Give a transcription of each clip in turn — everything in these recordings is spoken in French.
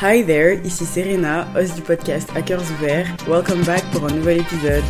Hi there, ici Serena, host du podcast Hackers Ouverts. Welcome back pour un nouvel épisode.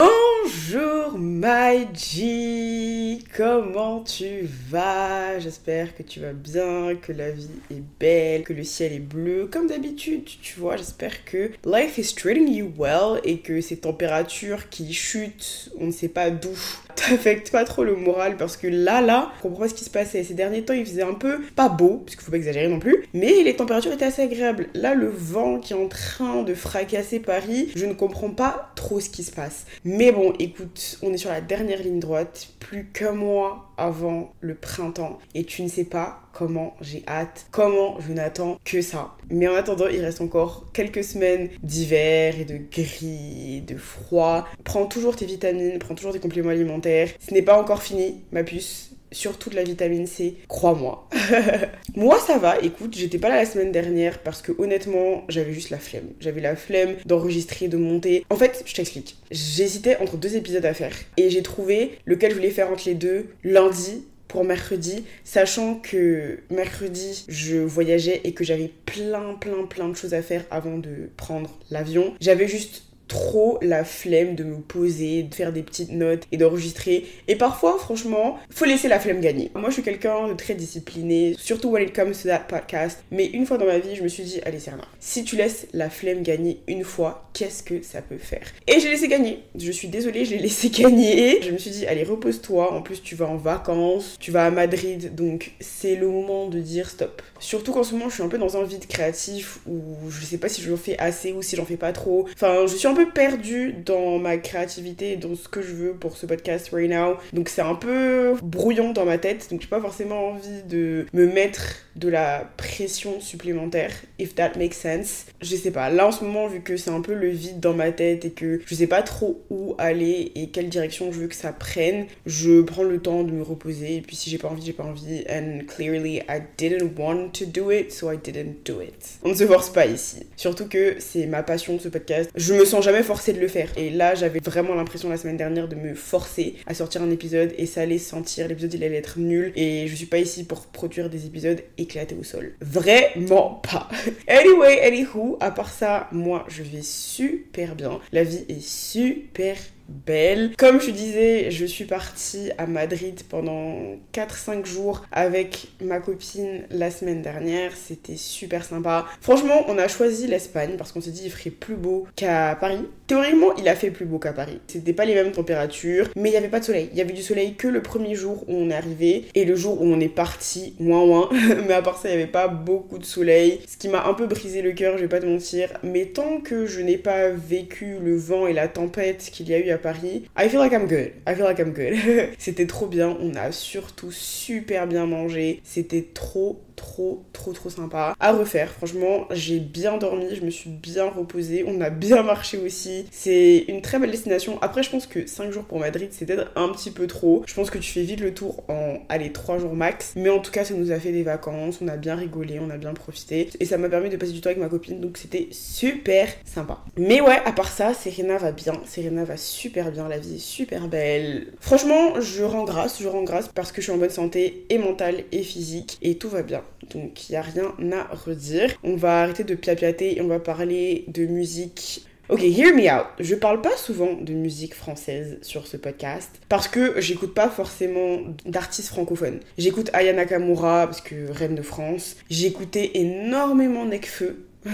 Bonjour my G, comment tu vas? J'espère que tu vas bien, que la vie est belle, que le ciel est bleu. Comme d'habitude, tu vois, j'espère que life is treating you well et que ces températures qui chutent, on ne sait pas d'où, t'affecte pas trop le moral parce que là, là, je comprends pas ce qui se passait. Ces derniers temps, il faisait un peu pas beau, parce qu'il faut pas exagérer non plus, mais les températures étaient assez agréables. Là, le vent qui est en train de fracasser Paris, je ne comprends pas trop ce qui se passe. Mais bon, écoute, on est sur la dernière ligne droite, plus qu'un mois avant le printemps, et tu ne sais pas comment j'ai hâte, comment je n'attends que ça. Mais en attendant, il reste encore quelques semaines d'hiver et de gris, de froid. Prends toujours tes vitamines, prends toujours tes compléments alimentaires. Ce n'est pas encore fini, ma puce surtout de la vitamine C, crois-moi. Moi ça va, écoute, j'étais pas là la semaine dernière parce que honnêtement, j'avais juste la flemme. J'avais la flemme d'enregistrer, de monter. En fait, je t'explique. J'hésitais entre deux épisodes à faire et j'ai trouvé lequel je voulais faire entre les deux lundi pour mercredi, sachant que mercredi je voyageais et que j'avais plein plein plein de choses à faire avant de prendre l'avion. J'avais juste trop la flemme de me poser, de faire des petites notes et d'enregistrer. Et parfois, franchement, faut laisser la flemme gagner. Moi, je suis quelqu'un de très discipliné, surtout when it comes to that podcast. Mais une fois dans ma vie, je me suis dit, allez, Serna, si tu laisses la flemme gagner une fois, qu'est-ce que ça peut faire? Et j'ai laissé gagner. Je suis désolée, je l'ai laissé gagner. Je me suis dit, allez, repose-toi. En plus, tu vas en vacances, tu vas à Madrid, donc c'est le moment de dire stop. Surtout qu'en ce moment, je suis un peu dans un vide créatif où je sais pas si j'en fais assez ou si j'en fais pas trop. Enfin, je suis un peu perdue dans ma créativité et dans ce que je veux pour ce podcast right now. Donc c'est un peu brouillon dans ma tête. Donc j'ai pas forcément envie de me mettre de la pression supplémentaire, if that makes sense. Je sais pas. Là en ce moment, vu que c'est un peu le vide dans ma tête et que je sais pas trop où aller et quelle direction je veux que ça prenne, je prends le temps de me reposer. Et puis si j'ai pas envie, j'ai pas envie. And clearly, I didn't want to do it, so I didn't do it. On ne se force pas ici. Surtout que c'est ma passion ce podcast. Je me sens forcée de le faire. Et là, j'avais vraiment l'impression la semaine dernière de me forcer à sortir un épisode et ça allait sentir, l'épisode il allait être nul. Et je suis pas ici pour produire des épisodes éclatés au sol. Vraiment pas. anyway, anywho, à part ça, moi je vais super bien. La vie est super belle. Comme je disais, je suis partie à Madrid pendant 4-5 jours avec ma copine la semaine dernière. C'était super sympa. Franchement, on a choisi l'Espagne parce qu'on s'est dit il ferait plus beau qu'à Paris. Théoriquement, il a fait plus beau qu'à Paris. C'était pas les mêmes températures, mais il n'y avait pas de soleil. Il y avait du soleil que le premier jour où on est arrivé et le jour où on est parti, moins moins. mais à part ça, il n'y avait pas beaucoup de soleil. Ce qui m'a un peu brisé le cœur, je vais pas te mentir. Mais tant que je n'ai pas vécu le vent et la tempête qu'il y a eu à Paris, I feel like I'm good. I feel like I'm good. C'était trop bien. On a surtout super bien mangé. C'était trop trop trop trop sympa à refaire. Franchement j'ai bien dormi je me suis bien reposée on a bien marché aussi. C'est une très belle destination. Après je pense que 5 jours pour Madrid c'est peut-être un petit peu trop. Je pense que tu fais vite le tour en allez 3 jours max. Mais en tout cas ça nous a fait des vacances on a bien rigolé on a bien profité. Et ça m'a permis de passer du temps avec ma copine donc c'était super sympa. Mais ouais à part ça Serena va bien. Serena va super bien la vie est super belle. Franchement je rends grâce je rends grâce parce que je suis en bonne santé et mentale et physique et tout va bien donc il n'y a rien à redire. On va arrêter de piapiater et on va parler de musique Ok, hear me out. Je parle pas souvent de musique française sur ce podcast parce que j'écoute pas forcément d'artistes francophones. J'écoute Aya Nakamura parce que reine de France. J'écoutais énormément Necfeu.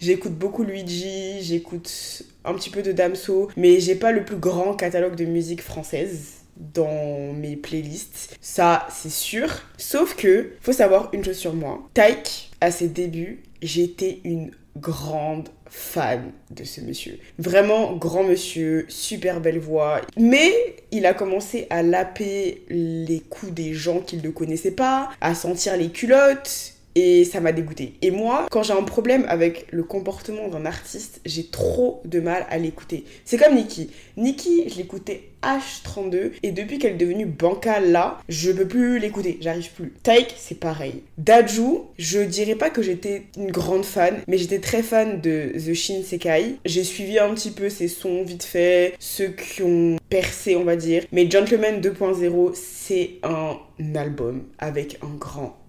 j'écoute beaucoup Luigi, j'écoute un petit peu de Damso, mais j'ai pas le plus grand catalogue de musique française dans mes playlists. Ça, c'est sûr. Sauf que, faut savoir une chose sur moi. Taïk, à ses débuts, j'étais une grande fan de ce monsieur. Vraiment grand monsieur, super belle voix. Mais il a commencé à laper les coups des gens qu'il ne connaissait pas, à sentir les culottes et ça m'a dégoûté. Et moi, quand j'ai un problème avec le comportement d'un artiste, j'ai trop de mal à l'écouter. C'est comme Nikki. Nikki, je l'écoutais H32 et depuis qu'elle est devenue bancale là, je peux plus l'écouter, j'arrive plus. Taik, c'est pareil. Daju, je dirais pas que j'étais une grande fan, mais j'étais très fan de The Shin Sekai. J'ai suivi un petit peu ses sons vite fait, ceux qui ont percé, on va dire. Mais Gentleman 2.0, c'est un album avec un grand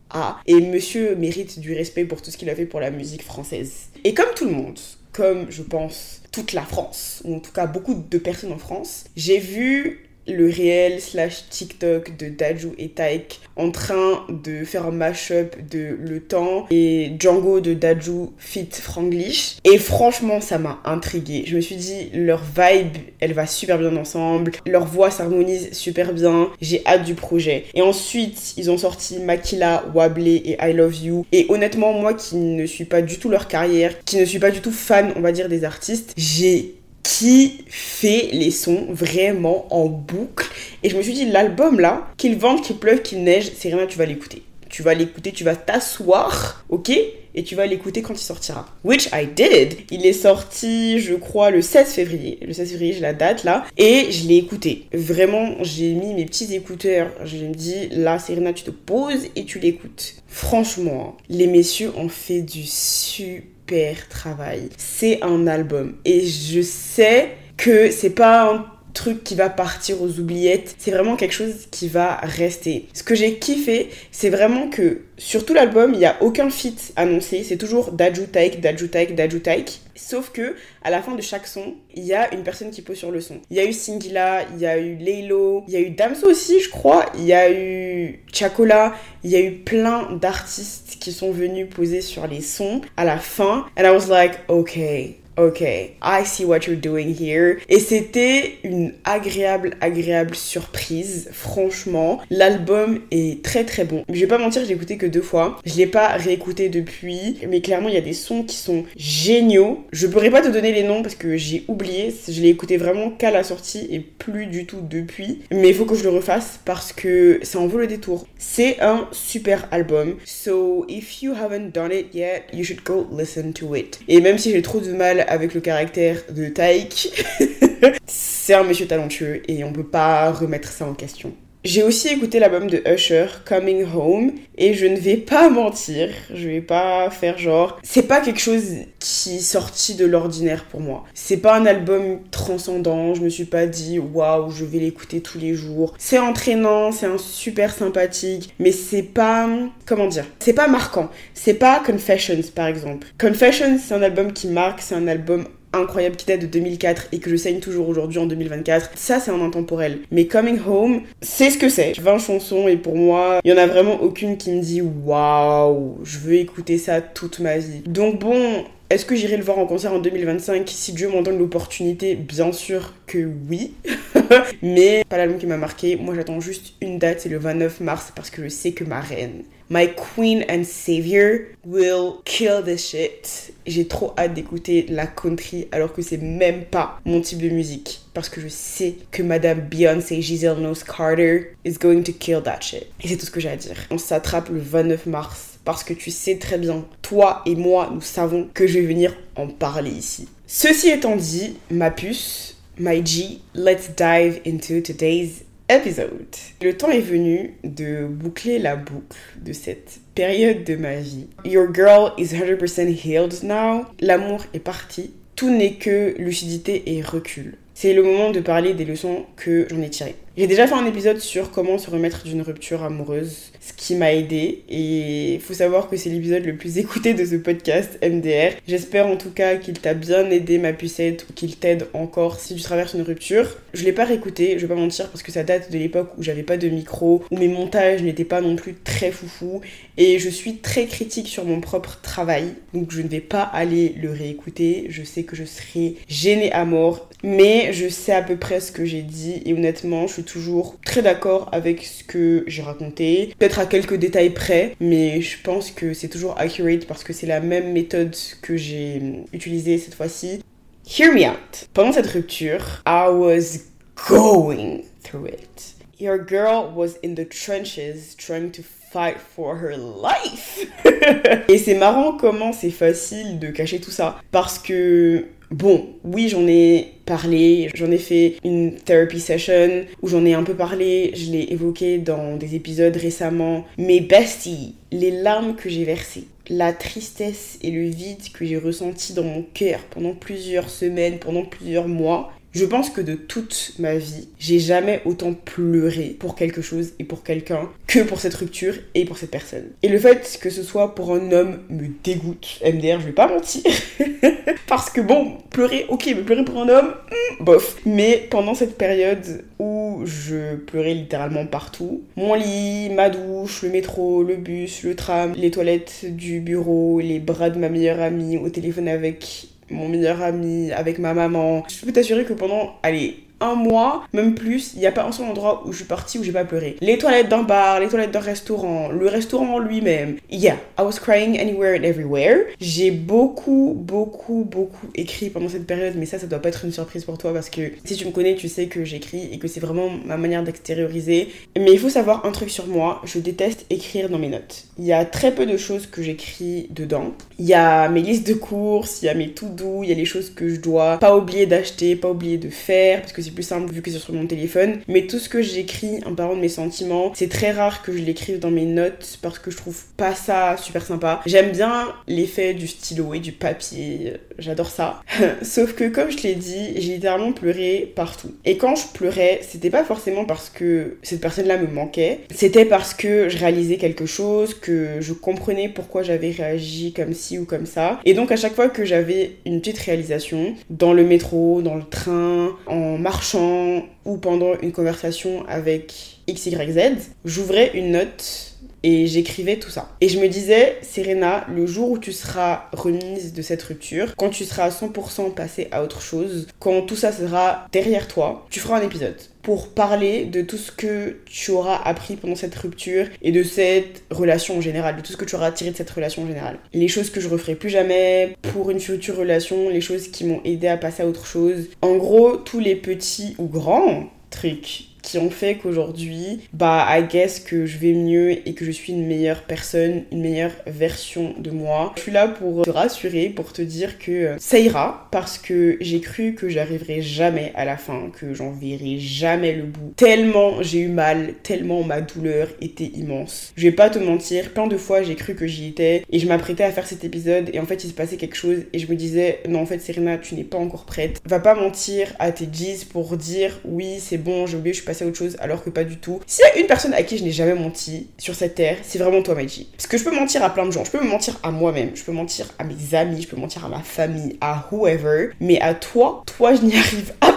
Et monsieur mérite du respect pour tout ce qu'il a fait pour la musique française. Et comme tout le monde, comme je pense toute la France, ou en tout cas beaucoup de personnes en France, j'ai vu le réel slash TikTok de Daju et Taek en train de faire un mashup de Le Temps et Django de Daju fit Franglish. Et franchement, ça m'a intrigué. Je me suis dit, leur vibe, elle va super bien ensemble. Leur voix s'harmonise super bien. J'ai hâte du projet. Et ensuite, ils ont sorti Makila, Wable et I Love You. Et honnêtement, moi qui ne suis pas du tout leur carrière, qui ne suis pas du tout fan, on va dire, des artistes, j'ai qui fait les sons vraiment en boucle. Et je me suis dit, l'album là, qu'il vente, qu'il pleuve, qu'il neige, c'est rien, tu vas l'écouter. Tu vas l'écouter, tu vas t'asseoir, ok? Et tu vas l'écouter quand il sortira. Which I did. Il est sorti, je crois, le 16 février. Le 16 février, j'ai la date là. Et je l'ai écouté. Vraiment, j'ai mis mes petits écouteurs. Je me dis, là, Serena, tu te poses et tu l'écoutes. Franchement, les messieurs ont fait du super travail. C'est un album. Et je sais que c'est pas un truc qui va partir aux oubliettes, c'est vraiment quelque chose qui va rester. Ce que j'ai kiffé, c'est vraiment que sur tout l'album, il n'y a aucun feat annoncé, c'est toujours Daju Taik, Daju Taik, Daju Taik. Sauf que à la fin de chaque son, il y a une personne qui pose sur le son. Il y a eu Singila, il y a eu Leilo, il y a eu Damso aussi, je crois, il y a eu Chakola, il y a eu plein d'artistes qui sont venus poser sur les sons à la fin. And I was like, okay, ok, I see what you're doing here. Et c'était une agréable, agréable surprise. Franchement, l'album est très très bon. Je vais pas mentir, j'ai écouté que deux fois. Je l'ai pas réécouté depuis, mais clairement, il y a des sons qui sont géniaux. Je pourrais pas te donner les noms parce que j'ai oublié. Je l'ai écouté vraiment qu'à la sortie et plus du tout depuis. Mais il faut que je le refasse parce que ça en vaut le détour. C'est un super album. So, if you haven't done it yet, you should go listen to it. Et même si j'ai trop de mal avec le caractère de Taïk. c'est un monsieur talentueux et on peut pas remettre ça en question. J'ai aussi écouté l'album de Usher, Coming Home, et je ne vais pas mentir, je vais pas faire genre. C'est pas quelque chose qui est sorti de l'ordinaire pour moi. C'est pas un album transcendant, je me suis pas dit waouh, je vais l'écouter tous les jours. C'est entraînant, c'est un super sympathique, mais c'est pas. Comment dire C'est pas marquant. C'est pas Confessions par exemple. Confessions, c'est un album qui marque, c'est un album incroyable qui date de 2004 et que je saigne toujours aujourd'hui en 2024, ça c'est un intemporel. Mais Coming Home, c'est ce que c'est. 20 chansons et pour moi, il y en a vraiment aucune qui me dit waouh, je veux écouter ça toute ma vie. Donc bon, est-ce que j'irai le voir en concert en 2025 Si Dieu m'en donne l'opportunité, bien sûr que oui. Mais pas l'album qui m'a marqué. Moi, j'attends juste une date, c'est le 29 mars, parce que je sais que ma reine, my queen and savior, will kill this shit. J'ai trop hâte d'écouter la country, alors que c'est même pas mon type de musique. Parce que je sais que Madame Beyoncé Giselle Knowles Carter is going to kill that shit. Et c'est tout ce que j'ai à dire. On s'attrape le 29 mars parce que tu sais très bien, toi et moi, nous savons que je vais venir en parler ici. Ceci étant dit, ma puce, my G, let's dive into today's episode. Le temps est venu de boucler la boucle de cette période de ma vie. Your girl is 100% healed now. L'amour est parti. Tout n'est que lucidité et recul. C'est le moment de parler des leçons que j'en ai tirées. J'ai déjà fait un épisode sur comment se remettre d'une rupture amoureuse, ce qui m'a aidé. Et il faut savoir que c'est l'épisode le plus écouté de ce podcast MDR. J'espère en tout cas qu'il t'a bien aidé, ma pucette, ou qu'il t'aide encore si tu traverses une rupture. Je l'ai pas réécouté, je vais pas mentir, parce que ça date de l'époque où j'avais pas de micro, où mes montages n'étaient pas non plus très foufou. Et je suis très critique sur mon propre travail. Donc je ne vais pas aller le réécouter. Je sais que je serai gênée à mort. Mais je sais à peu près ce que j'ai dit. Et honnêtement, je suis toujours très d'accord avec ce que j'ai raconté. À quelques détails près, mais je pense que c'est toujours accurate parce que c'est la même méthode que j'ai utilisée cette fois-ci. Hear me out. Pendant cette rupture, I was going through it. Your girl was in the trenches trying to fight for her life. et c'est marrant comment c'est facile de cacher tout ça. Parce que Bon, oui, j'en ai parlé, j'en ai fait une therapy session où j'en ai un peu parlé, je l'ai évoqué dans des épisodes récemment. Mais bestie, les larmes que j'ai versées, la tristesse et le vide que j'ai ressenti dans mon cœur pendant plusieurs semaines, pendant plusieurs mois, je pense que de toute ma vie, j'ai jamais autant pleuré pour quelque chose et pour quelqu'un que pour cette rupture et pour cette personne. Et le fait que ce soit pour un homme me dégoûte. MDR, je vais pas mentir. Parce que bon, pleurer, ok, mais pleurer pour un homme, hmm, bof. Mais pendant cette période où je pleurais littéralement partout, mon lit, ma douche, le métro, le bus, le tram, les toilettes du bureau, les bras de ma meilleure amie au téléphone avec mon meilleur ami, avec ma maman. Je peux t'assurer que pendant, allez, un mois, même plus, il n'y a pas un seul endroit où je suis partie où j'ai pas pleuré. Les toilettes d'un bar, les toilettes d'un restaurant, le restaurant lui-même. Yeah, I was crying anywhere and everywhere. J'ai beaucoup, beaucoup, beaucoup écrit pendant cette période, mais ça, ça doit pas être une surprise pour toi parce que si tu me connais, tu sais que j'écris et que c'est vraiment ma manière d'extérioriser. Mais il faut savoir un truc sur moi, je déteste écrire dans mes notes. Il y a très peu de choses que j'écris dedans. Il y a mes listes de courses, il y a mes tout doux, il y a les choses que je dois pas oublier d'acheter, pas oublier de faire parce que plus simple vu que c'est sur mon téléphone. Mais tout ce que j'écris en parlant de mes sentiments, c'est très rare que je l'écrive dans mes notes parce que je trouve pas ça super sympa. J'aime bien l'effet du stylo et du papier, j'adore ça. Sauf que comme je l'ai dit, j'ai littéralement pleuré partout. Et quand je pleurais, c'était pas forcément parce que cette personne-là me manquait, c'était parce que je réalisais quelque chose, que je comprenais pourquoi j'avais réagi comme ci ou comme ça. Et donc à chaque fois que j'avais une petite réalisation, dans le métro, dans le train, en marchant, ou pendant une conversation avec XYZ, j'ouvrais une note et j'écrivais tout ça. Et je me disais, Serena, le jour où tu seras remise de cette rupture, quand tu seras à 100% passé à autre chose, quand tout ça sera derrière toi, tu feras un épisode pour parler de tout ce que tu auras appris pendant cette rupture et de cette relation en général, de tout ce que tu auras tiré de cette relation en général. Les choses que je referai plus jamais pour une future relation, les choses qui m'ont aidé à passer à autre chose. En gros, tous les petits ou grands trucs qui ont fait qu'aujourd'hui, bah, I guess que je vais mieux et que je suis une meilleure personne, une meilleure version de moi. Je suis là pour te rassurer, pour te dire que euh, ça ira, parce que j'ai cru que j'arriverai jamais à la fin, que j'en verrai jamais le bout. Tellement j'ai eu mal, tellement ma douleur était immense. Je vais pas te mentir, plein de fois j'ai cru que j'y étais et je m'apprêtais à faire cet épisode et en fait il se passait quelque chose et je me disais non en fait Serena tu n'es pas encore prête. Va pas mentir à tes G's pour dire oui c'est bon j'ai oublié je suis autre chose alors que pas du tout. S'il y a une personne à qui je n'ai jamais menti sur cette terre, c'est vraiment toi, Maïji. Parce que je peux mentir à plein de gens. Je peux me mentir à moi-même. Je peux mentir à mes amis. Je peux mentir à ma famille, à whoever. Mais à toi, toi, je n'y arrive absolument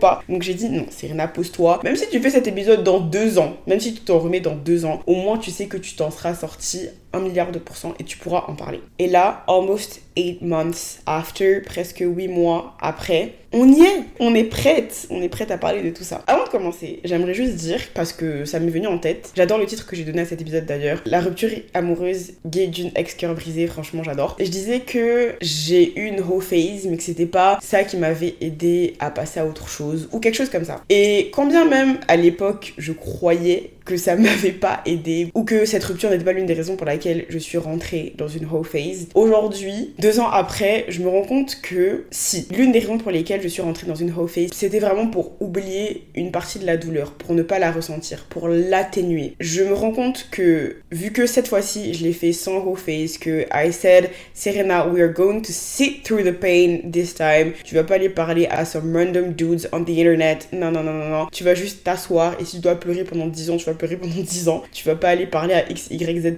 pas. Donc j'ai dit non, Serena, pose-toi. Même si tu fais cet épisode dans deux ans, même si tu t'en remets dans deux ans, au moins tu sais que tu t'en seras sorti un milliard de pourcents et tu pourras en parler. Et là, almost eight months after, presque huit mois après, on y est, on est prête, on est prête à parler de tout ça. Avant de commencer, j'aimerais juste dire, parce que ça m'est venu en tête, j'adore le titre que j'ai donné à cet épisode d'ailleurs, La rupture amoureuse gay d'une ex-cœur brisé, franchement j'adore. Et je disais que j'ai eu une whole phase, mais que c'était pas ça qui m'avait aidé à passer à autre chose, ou quelque chose comme ça. Et quand bien même à l'époque je croyais que ça m'avait pas aidé ou que cette rupture n'était pas l'une des raisons pour laquelle je suis rentrée dans une whole phase. Aujourd'hui, deux ans après, je me rends compte que si, l'une des raisons pour lesquelles je suis rentrée dans une whole phase, c'était vraiment pour oublier une partie de la douleur, pour ne pas la ressentir, pour l'atténuer. Je me rends compte que, vu que cette fois-ci, je l'ai fait sans whole phase, que I said, Serena, we are going to sit through the pain this time. Tu vas pas aller parler à some random dudes on the internet. Non, non, non, non, non. Tu vas juste t'asseoir et si tu dois pleurer pendant 10 ans, tu vas pleurer pendant 10 ans, tu vas pas aller parler à X,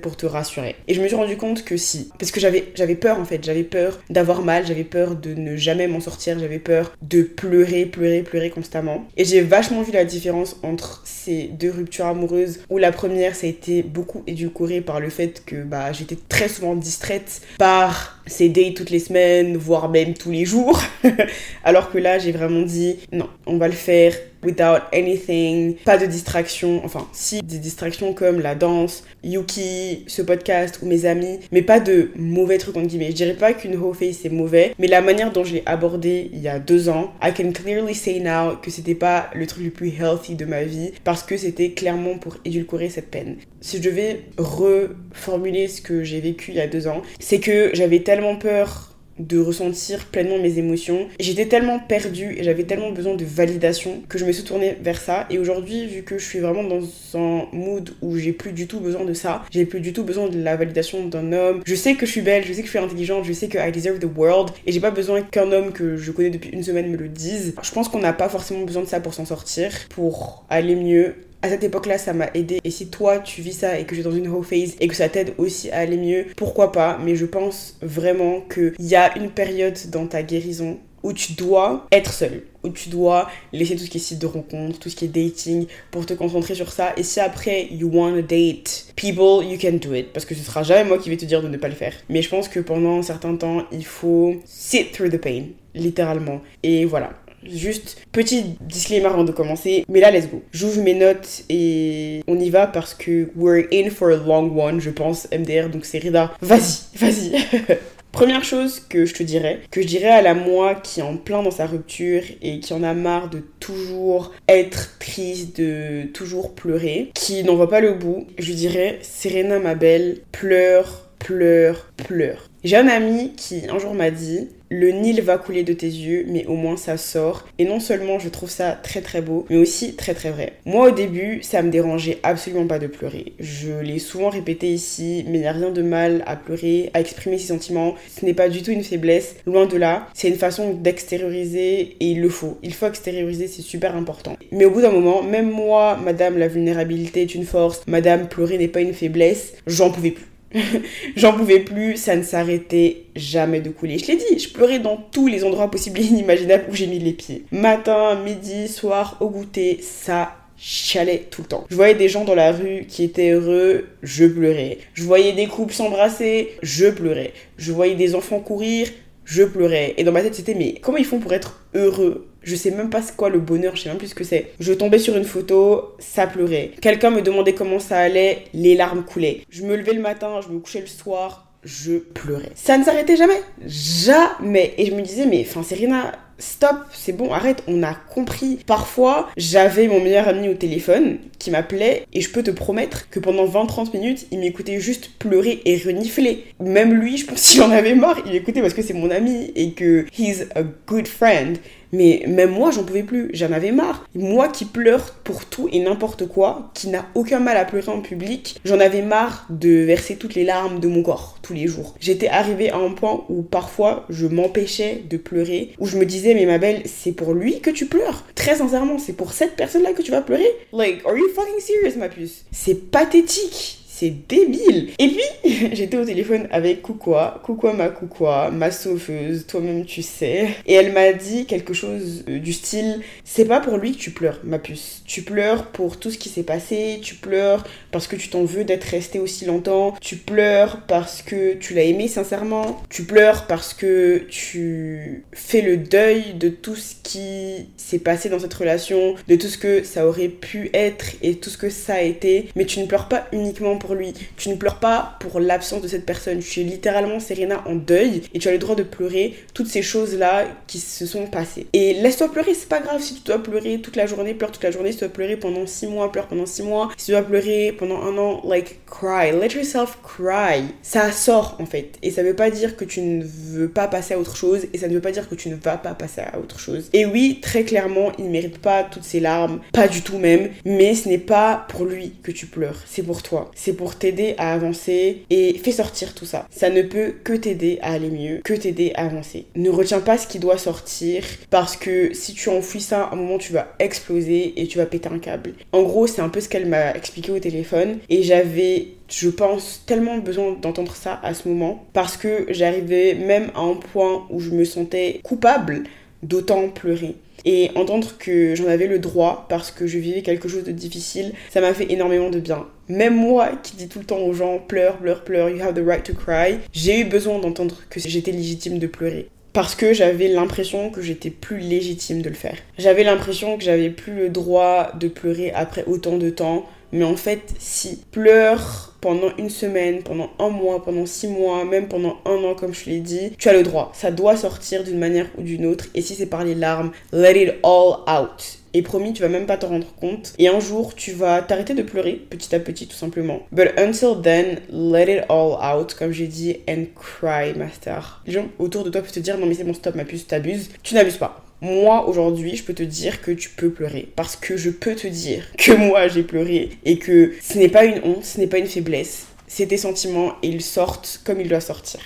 pour te rassurer. Et je me suis rendu compte que si. Parce que j'avais, j'avais peur en fait, j'avais peur d'avoir mal, j'avais peur de ne jamais m'en sortir, j'avais peur de pleurer, pleurer, pleurer constamment. Et j'ai vachement vu la différence entre ces deux ruptures amoureuses où la première, ça a été beaucoup édulcoré par le fait que bah, j'étais très souvent distraite par ces dates toutes les semaines, voire même tous les jours. Alors que là, j'ai vraiment dit non, on va le faire without anything, pas de distraction, enfin si des distractions comme la danse, Yuki, ce podcast ou mes amis, mais pas de mauvais trucs en guillemets. Je dirais pas qu'une whole face c'est mauvais, mais la manière dont je l'ai abordé il y a deux ans, I can clearly say now que c'était pas le truc le plus healthy de ma vie parce que c'était clairement pour édulcorer cette peine. Si je devais reformuler ce que j'ai vécu il y a deux ans, c'est que j'avais tellement peur de ressentir pleinement mes émotions. J'étais tellement perdue et j'avais tellement besoin de validation que je me suis tournée vers ça. Et aujourd'hui, vu que je suis vraiment dans un mood où j'ai plus du tout besoin de ça, j'ai plus du tout besoin de la validation d'un homme. Je sais que je suis belle, je sais que je suis intelligente, je sais que I deserve the world et j'ai pas besoin qu'un homme que je connais depuis une semaine me le dise. Je pense qu'on n'a pas forcément besoin de ça pour s'en sortir, pour aller mieux à cette époque-là, ça m'a aidé. Et si toi, tu vis ça et que tu es dans une whole phase et que ça t'aide aussi à aller mieux, pourquoi pas? Mais je pense vraiment qu'il y a une période dans ta guérison où tu dois être seul, où tu dois laisser tout ce qui est site de rencontre, tout ce qui est dating, pour te concentrer sur ça. Et si après, you want to date people, you can do it. Parce que ce sera jamais moi qui vais te dire de ne pas le faire. Mais je pense que pendant un certain temps, il faut sit through the pain, littéralement. Et voilà. Juste petit disclaimer avant de commencer, mais là let's go. J'ouvre mes notes et on y va parce que we're in for a long one, je pense MDR donc c'est Rida. Vas-y, vas-y. Première chose que je te dirais, que je dirais à la moi qui est en plein dans sa rupture et qui en a marre de toujours être triste, de toujours pleurer, qui n'en voit pas le bout, je dirais Serena ma belle, pleure, pleure, pleure. J'ai un ami qui un jour m'a dit le Nil va couler de tes yeux, mais au moins ça sort. Et non seulement je trouve ça très très beau, mais aussi très très vrai. Moi au début, ça me dérangeait absolument pas de pleurer. Je l'ai souvent répété ici, mais il n'y a rien de mal à pleurer, à exprimer ses sentiments. Ce n'est pas du tout une faiblesse, loin de là. C'est une façon d'extérioriser et il le faut. Il faut extérioriser, c'est super important. Mais au bout d'un moment, même moi, madame, la vulnérabilité est une force, madame, pleurer n'est pas une faiblesse, j'en pouvais plus. J'en pouvais plus, ça ne s'arrêtait jamais de couler. Je l'ai dit, je pleurais dans tous les endroits possibles et inimaginables où j'ai mis les pieds. Matin, midi, soir, au goûter, ça chialait tout le temps. Je voyais des gens dans la rue qui étaient heureux, je pleurais. Je voyais des couples s'embrasser, je pleurais. Je voyais des enfants courir, je pleurais. Et dans ma tête, c'était mais comment ils font pour être heureux je sais même pas ce quoi le bonheur, je sais même plus ce que c'est. Je tombais sur une photo, ça pleurait. Quelqu'un me demandait comment ça allait, les larmes coulaient. Je me levais le matin, je me couchais le soir, je pleurais. Ça ne s'arrêtait jamais. Jamais. Et je me disais, mais enfin, Serena, stop, c'est bon, arrête, on a compris. Parfois, j'avais mon meilleur ami au téléphone qui m'appelait et je peux te promettre que pendant 20-30 minutes, il m'écoutait juste pleurer et renifler. Même lui, je pense qu'il en avait marre, il écoutait parce que c'est mon ami et que he's a good friend. Mais même moi, j'en pouvais plus, j'en avais marre. Moi qui pleure pour tout et n'importe quoi, qui n'a aucun mal à pleurer en public, j'en avais marre de verser toutes les larmes de mon corps tous les jours. J'étais arrivée à un point où parfois je m'empêchais de pleurer, où je me disais, mais ma belle, c'est pour lui que tu pleures. Très sincèrement, c'est pour cette personne-là que tu vas pleurer. Like, are you fucking serious, ma puce? C'est pathétique c'est débile. Et puis, j'étais au téléphone avec Koukoua, Koukoua ma Koukoua, ma sauveuse, toi-même tu sais. Et elle m'a dit quelque chose euh, du style, c'est pas pour lui que tu pleures, ma puce. Tu pleures pour tout ce qui s'est passé, tu pleures parce que tu t'en veux d'être resté aussi longtemps, tu pleures parce que tu l'as aimé sincèrement, tu pleures parce que tu fais le deuil de tout ce qui s'est passé dans cette relation, de tout ce que ça aurait pu être et tout ce que ça a été, mais tu ne pleures pas uniquement pour lui. Tu ne pleures pas pour l'absence de cette personne. Tu es littéralement, Serena, en deuil et tu as le droit de pleurer toutes ces choses-là qui se sont passées. Et laisse-toi pleurer, c'est pas grave si tu dois pleurer toute la journée, pleure toute la journée. Si tu dois pleurer pendant 6 mois, pleure pendant 6 mois. Si tu dois pleurer pendant un an, like, cry. Let yourself cry. Ça sort en fait. Et ça veut pas dire que tu ne veux pas passer à autre chose et ça ne veut pas dire que tu ne vas pas passer à autre chose. Et oui, très clairement, il ne mérite pas toutes ces larmes, pas du tout même, mais ce n'est pas pour lui que tu pleures, c'est pour toi. C'est pour t'aider à avancer et fais sortir tout ça. Ça ne peut que t'aider à aller mieux, que t'aider à avancer. Ne retiens pas ce qui doit sortir parce que si tu enfouis ça, à un moment tu vas exploser et tu vas péter un câble. En gros, c'est un peu ce qu'elle m'a expliqué au téléphone et j'avais je pense, tellement besoin d'entendre ça à ce moment parce que j'arrivais même à un point où je me sentais coupable d'autant pleurer. Et entendre que j'en avais le droit parce que je vivais quelque chose de difficile, ça m'a fait énormément de bien. Même moi qui dis tout le temps aux gens pleure, pleure, pleure, you have the right to cry, j'ai eu besoin d'entendre que j'étais légitime de pleurer. Parce que j'avais l'impression que j'étais plus légitime de le faire. J'avais l'impression que j'avais plus le droit de pleurer après autant de temps. Mais en fait, si pleure pendant une semaine, pendant un mois, pendant six mois, même pendant un an, comme je l'ai dit, tu as le droit. Ça doit sortir d'une manière ou d'une autre. Et si c'est par les larmes, let it all out. Et promis, tu vas même pas t'en rendre compte. Et un jour, tu vas t'arrêter de pleurer, petit à petit, tout simplement. But until then, let it all out, comme j'ai dit, and cry, master. Les gens autour de toi peuvent te dire, non mais c'est bon, stop, ma puce, t'abuses. Tu n'abuses pas. Moi, aujourd'hui, je peux te dire que tu peux pleurer. Parce que je peux te dire que moi, j'ai pleuré. Et que ce n'est pas une honte, ce n'est pas une faiblesse. C'est tes sentiments et ils sortent comme ils doivent sortir.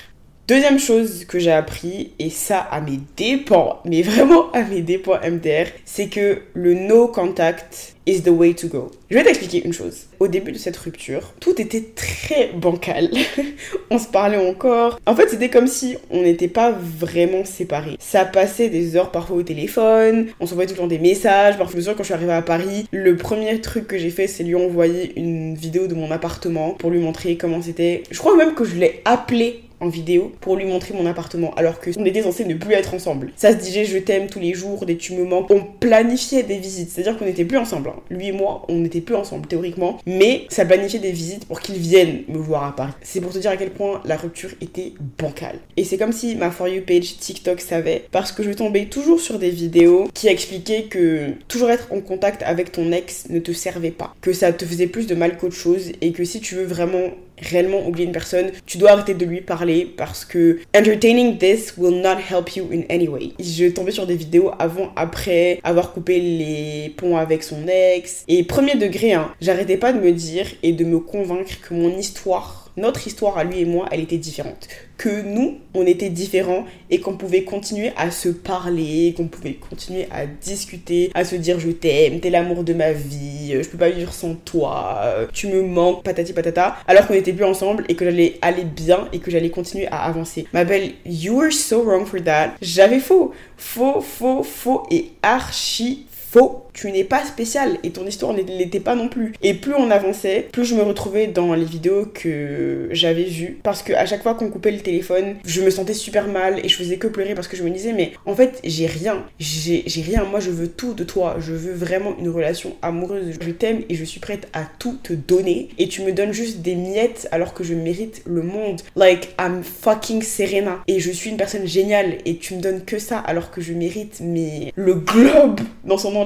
Deuxième chose que j'ai appris, et ça à mes dépens, mais vraiment à mes dépens MDR, c'est que le no contact is the way to go. Je vais t'expliquer une chose. Au début de cette rupture, tout était très bancal. on se parlait encore. En fait, c'était comme si on n'était pas vraiment séparés. Ça passait des heures parfois au téléphone, on s'envoyait tout le temps des messages. Parfois, quand je suis arrivée à Paris, le premier truc que j'ai fait, c'est lui envoyer une vidéo de mon appartement pour lui montrer comment c'était. Je crois même que je l'ai appelé en vidéo pour lui montrer mon appartement alors que on était censé ne plus être ensemble. Ça se disait je t'aime tous les jours, des tu me manques. On planifiait des visites, c'est-à-dire qu'on n'était plus ensemble. Hein. Lui et moi, on n'était plus ensemble théoriquement, mais ça planifiait des visites pour qu'il vienne me voir à Paris. C'est pour te dire à quel point la rupture était bancale. Et c'est comme si ma For You page TikTok savait parce que je tombais toujours sur des vidéos qui expliquaient que toujours être en contact avec ton ex ne te servait pas, que ça te faisait plus de mal qu'autre chose et que si tu veux vraiment réellement oublier une personne, tu dois arrêter de lui parler parce que entertaining this will not help you in any way. Je tombais sur des vidéos avant, après avoir coupé les ponts avec son ex. Et premier degré, hein, j'arrêtais pas de me dire et de me convaincre que mon histoire notre histoire à lui et moi, elle était différente. Que nous, on était différents et qu'on pouvait continuer à se parler, qu'on pouvait continuer à discuter, à se dire je t'aime, t'es l'amour de ma vie, je peux pas vivre sans toi, tu me manques, patati patata, alors qu'on n'était plus ensemble et que j'allais aller bien et que j'allais continuer à avancer. Ma belle, you were so wrong for that. J'avais faux. Faux, faux, faux et archi faux. Tu n'es pas spécial et ton histoire ne l'était pas non plus. Et plus on avançait, plus je me retrouvais dans les vidéos que j'avais vues. Parce que à chaque fois qu'on coupait le téléphone, je me sentais super mal et je faisais que pleurer parce que je me disais, mais en fait, j'ai rien. J'ai rien. Moi, je veux tout de toi. Je veux vraiment une relation amoureuse. Je t'aime et je suis prête à tout te donner. Et tu me donnes juste des miettes alors que je mérite le monde. Like, I'm fucking Serena. Et je suis une personne géniale et tu me donnes que ça alors que je mérite, mais le globe dans son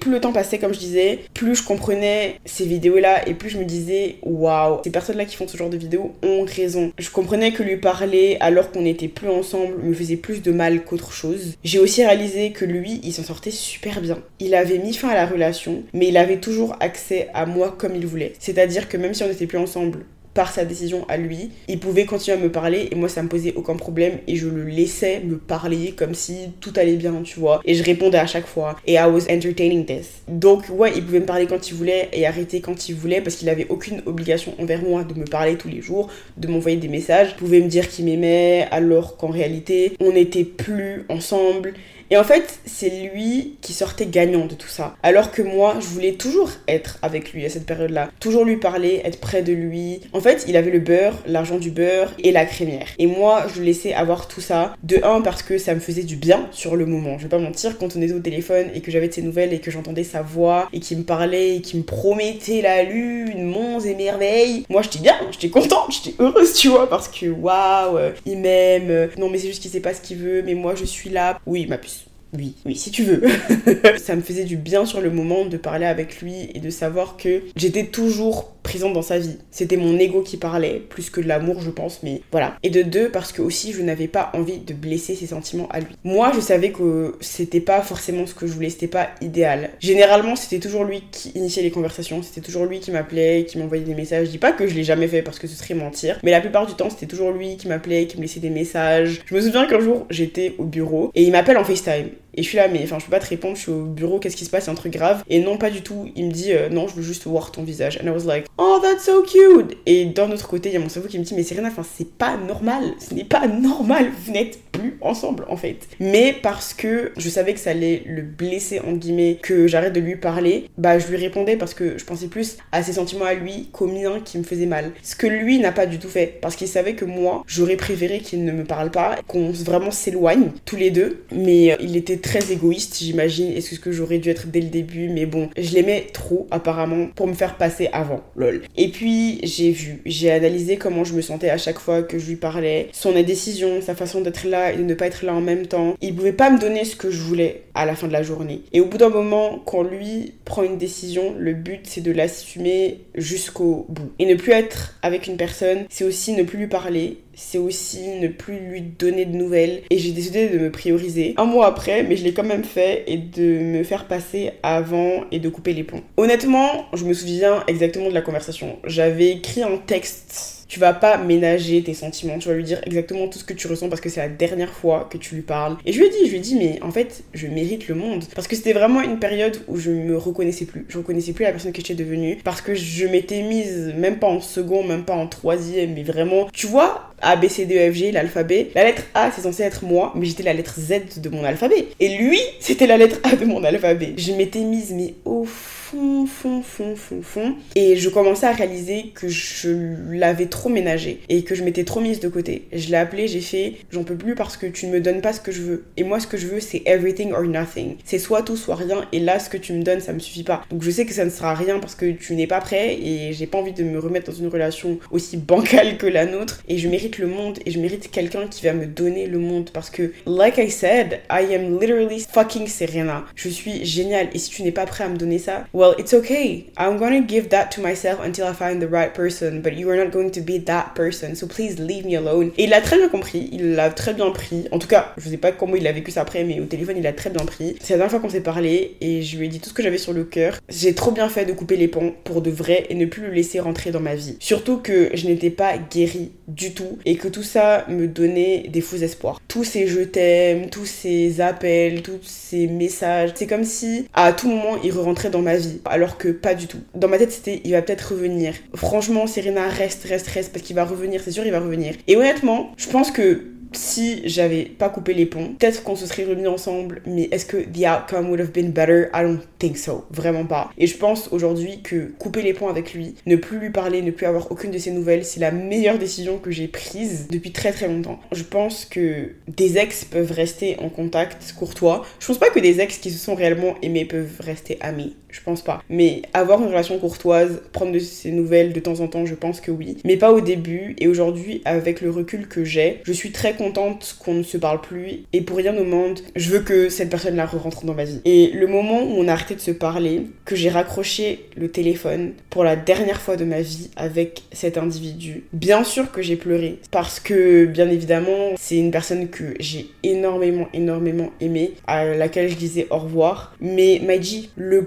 Plus le temps passait, comme je disais, plus je comprenais ces vidéos-là et plus je me disais, waouh, ces personnes-là qui font ce genre de vidéos ont raison. Je comprenais que lui parler alors qu'on n'était plus ensemble me faisait plus de mal qu'autre chose. J'ai aussi réalisé que lui, il s'en sortait super bien. Il avait mis fin à la relation, mais il avait toujours accès à moi comme il voulait. C'est-à-dire que même si on n'était plus ensemble, par sa décision à lui. Il pouvait continuer à me parler et moi ça me posait aucun problème et je le laissais me parler comme si tout allait bien, tu vois. Et je répondais à chaque fois et I was entertaining this. Donc ouais, il pouvait me parler quand il voulait et arrêter quand il voulait parce qu'il avait aucune obligation envers moi de me parler tous les jours, de m'envoyer des messages. Il pouvait me dire qu'il m'aimait alors qu'en réalité on n'était plus ensemble et en fait, c'est lui qui sortait gagnant de tout ça. Alors que moi, je voulais toujours être avec lui à cette période-là. Toujours lui parler, être près de lui. En fait, il avait le beurre, l'argent du beurre et la crémière. Et moi, je laissais avoir tout ça. De un, parce que ça me faisait du bien sur le moment. Je vais pas mentir, quand on était au téléphone et que j'avais de ses nouvelles et que j'entendais sa voix et qu'il me parlait et qu'il me promettait la lune, monts et merveilles. Moi, j'étais bien, j'étais contente, j'étais heureuse, tu vois, parce que waouh, il m'aime. Non, mais c'est juste qu'il sait pas ce qu'il veut, mais moi, je suis là. Oui, ma puce oui, oui, si tu veux. ça me faisait du bien sur le moment de parler avec lui et de savoir que j'étais toujours présente dans sa vie. C'était mon ego qui parlait, plus que de l'amour, je pense, mais voilà. Et de deux, parce que aussi, je n'avais pas envie de blesser ses sentiments à lui. Moi, je savais que c'était pas forcément ce que je voulais, c'était pas idéal. Généralement, c'était toujours lui qui initiait les conversations, c'était toujours lui qui m'appelait, qui m'envoyait des messages. Je dis pas que je l'ai jamais fait parce que ce serait mentir, mais la plupart du temps, c'était toujours lui qui m'appelait, qui me laissait des messages. Je me souviens qu'un jour, j'étais au bureau et il m'appelle en FaceTime. Et je suis là, mais enfin, je peux pas te répondre, je suis au bureau, qu'est-ce qui se passe, c'est un truc grave. Et non, pas du tout. Il me dit, euh, non, je veux juste voir ton visage. And I was like, oh, that's so cute. Et d'un autre côté, il y a mon cerveau qui me dit, mais Serena, enfin, c'est pas normal. Ce n'est pas normal. Vous n'êtes plus ensemble, en fait. Mais parce que je savais que ça allait le blesser, en guillemets, que j'arrête de lui parler, bah, je lui répondais parce que je pensais plus à ses sentiments à lui qu'aux miens qui me faisaient mal. Ce que lui n'a pas du tout fait. Parce qu'il savait que moi, j'aurais préféré qu'il ne me parle pas, qu'on vraiment s'éloigne tous les deux. Mais euh, il était très égoïste, j'imagine. Est-ce que j'aurais dû être dès le début Mais bon, je l'aimais trop, apparemment, pour me faire passer avant. Lol. Et puis, j'ai vu, j'ai analysé comment je me sentais à chaque fois que je lui parlais, son indécision, sa façon d'être là et de ne pas être là en même temps. Il pouvait pas me donner ce que je voulais à la fin de la journée. Et au bout d'un moment, quand lui prend une décision, le but c'est de l'assumer jusqu'au bout. Et ne plus être avec une personne, c'est aussi ne plus lui parler, c'est aussi ne plus lui donner de nouvelles. Et j'ai décidé de me prioriser un mois après, mais je l'ai quand même fait, et de me faire passer avant et de couper les ponts. Honnêtement, je me souviens exactement de la conversation. J'avais écrit un texte tu vas pas ménager tes sentiments, tu vas lui dire exactement tout ce que tu ressens parce que c'est la dernière fois que tu lui parles. Et je lui ai dit, je lui ai dit, mais en fait, je mérite le monde. Parce que c'était vraiment une période où je me reconnaissais plus. Je reconnaissais plus la personne que j'étais devenue. Parce que je m'étais mise, même pas en second, même pas en troisième, mais vraiment, tu vois, A, B, C, D, E, F, G, l'alphabet. La lettre A, c'est censé être moi, mais j'étais la lettre Z de mon alphabet. Et lui, c'était la lettre A de mon alphabet. Je m'étais mise, mais au fond, fond, fond, fond, fond. Et je commençais à réaliser que je l'avais trop ménagé et que je m'étais trop mise de côté. Je l'ai appelé, j'ai fait, j'en peux plus parce que tu ne me donnes pas ce que je veux. Et moi, ce que je veux, c'est everything or nothing. C'est soit tout, soit rien. Et là, ce que tu me donnes, ça me suffit pas. Donc je sais que ça ne sera rien parce que tu n'es pas prêt et j'ai pas envie de me remettre dans une relation aussi bancale que la nôtre. Et je mérite le monde et je mérite quelqu'un qui va me donner le monde parce que, like I said, I am literally fucking Serena. Je suis géniale et si tu n'es pas prêt à me donner ça, well, it's okay. I'm gonna give that to myself until I find the right person, but you are not going to be that person, so please leave me alone. Et il a très bien compris, il l'a très bien pris. En tout cas, je sais pas comment il a vécu ça après, mais au téléphone, il a très bien pris. C'est la dernière fois qu'on s'est parlé et je lui ai dit tout ce que j'avais sur le cœur. J'ai trop bien fait de couper les ponts pour de vrai et ne plus le laisser rentrer dans ma vie. Surtout que je n'étais pas guérie du tout et que tout ça me donnait des faux espoirs. Tous ces je t'aime, tous ces appels, tous ces messages, c'est comme si à tout moment il re-rentrait dans ma vie alors que pas du tout. Dans ma tête, c'était il va peut-être revenir. Franchement, Serena reste, reste, reste parce qu'il va revenir, c'est sûr, il va revenir. Et honnêtement, je pense que si j'avais pas coupé les ponts, peut-être qu'on se serait remis ensemble, mais est-ce que the outcome would have been better? I don't think so. Vraiment pas. Et je pense aujourd'hui que couper les ponts avec lui, ne plus lui parler, ne plus avoir aucune de ses nouvelles, c'est la meilleure décision que j'ai prise depuis très très longtemps. Je pense que des ex peuvent rester en contact courtois. Je pense pas que des ex qui se sont réellement aimés peuvent rester amis. Je pense pas. Mais avoir une relation courtoise, prendre de ses nouvelles de temps en temps, je pense que oui. Mais pas au début. Et aujourd'hui, avec le recul que j'ai, je suis très contente qu'on ne se parle plus. Et pour rien au monde, je veux que cette personne-là re-rentre dans ma vie. Et le moment où on a arrêté de se parler, que j'ai raccroché le téléphone pour la dernière fois de ma vie avec cet individu, bien sûr que j'ai pleuré. Parce que, bien évidemment, c'est une personne que j'ai énormément, énormément aimée, à laquelle je disais au revoir. Mais Maji, le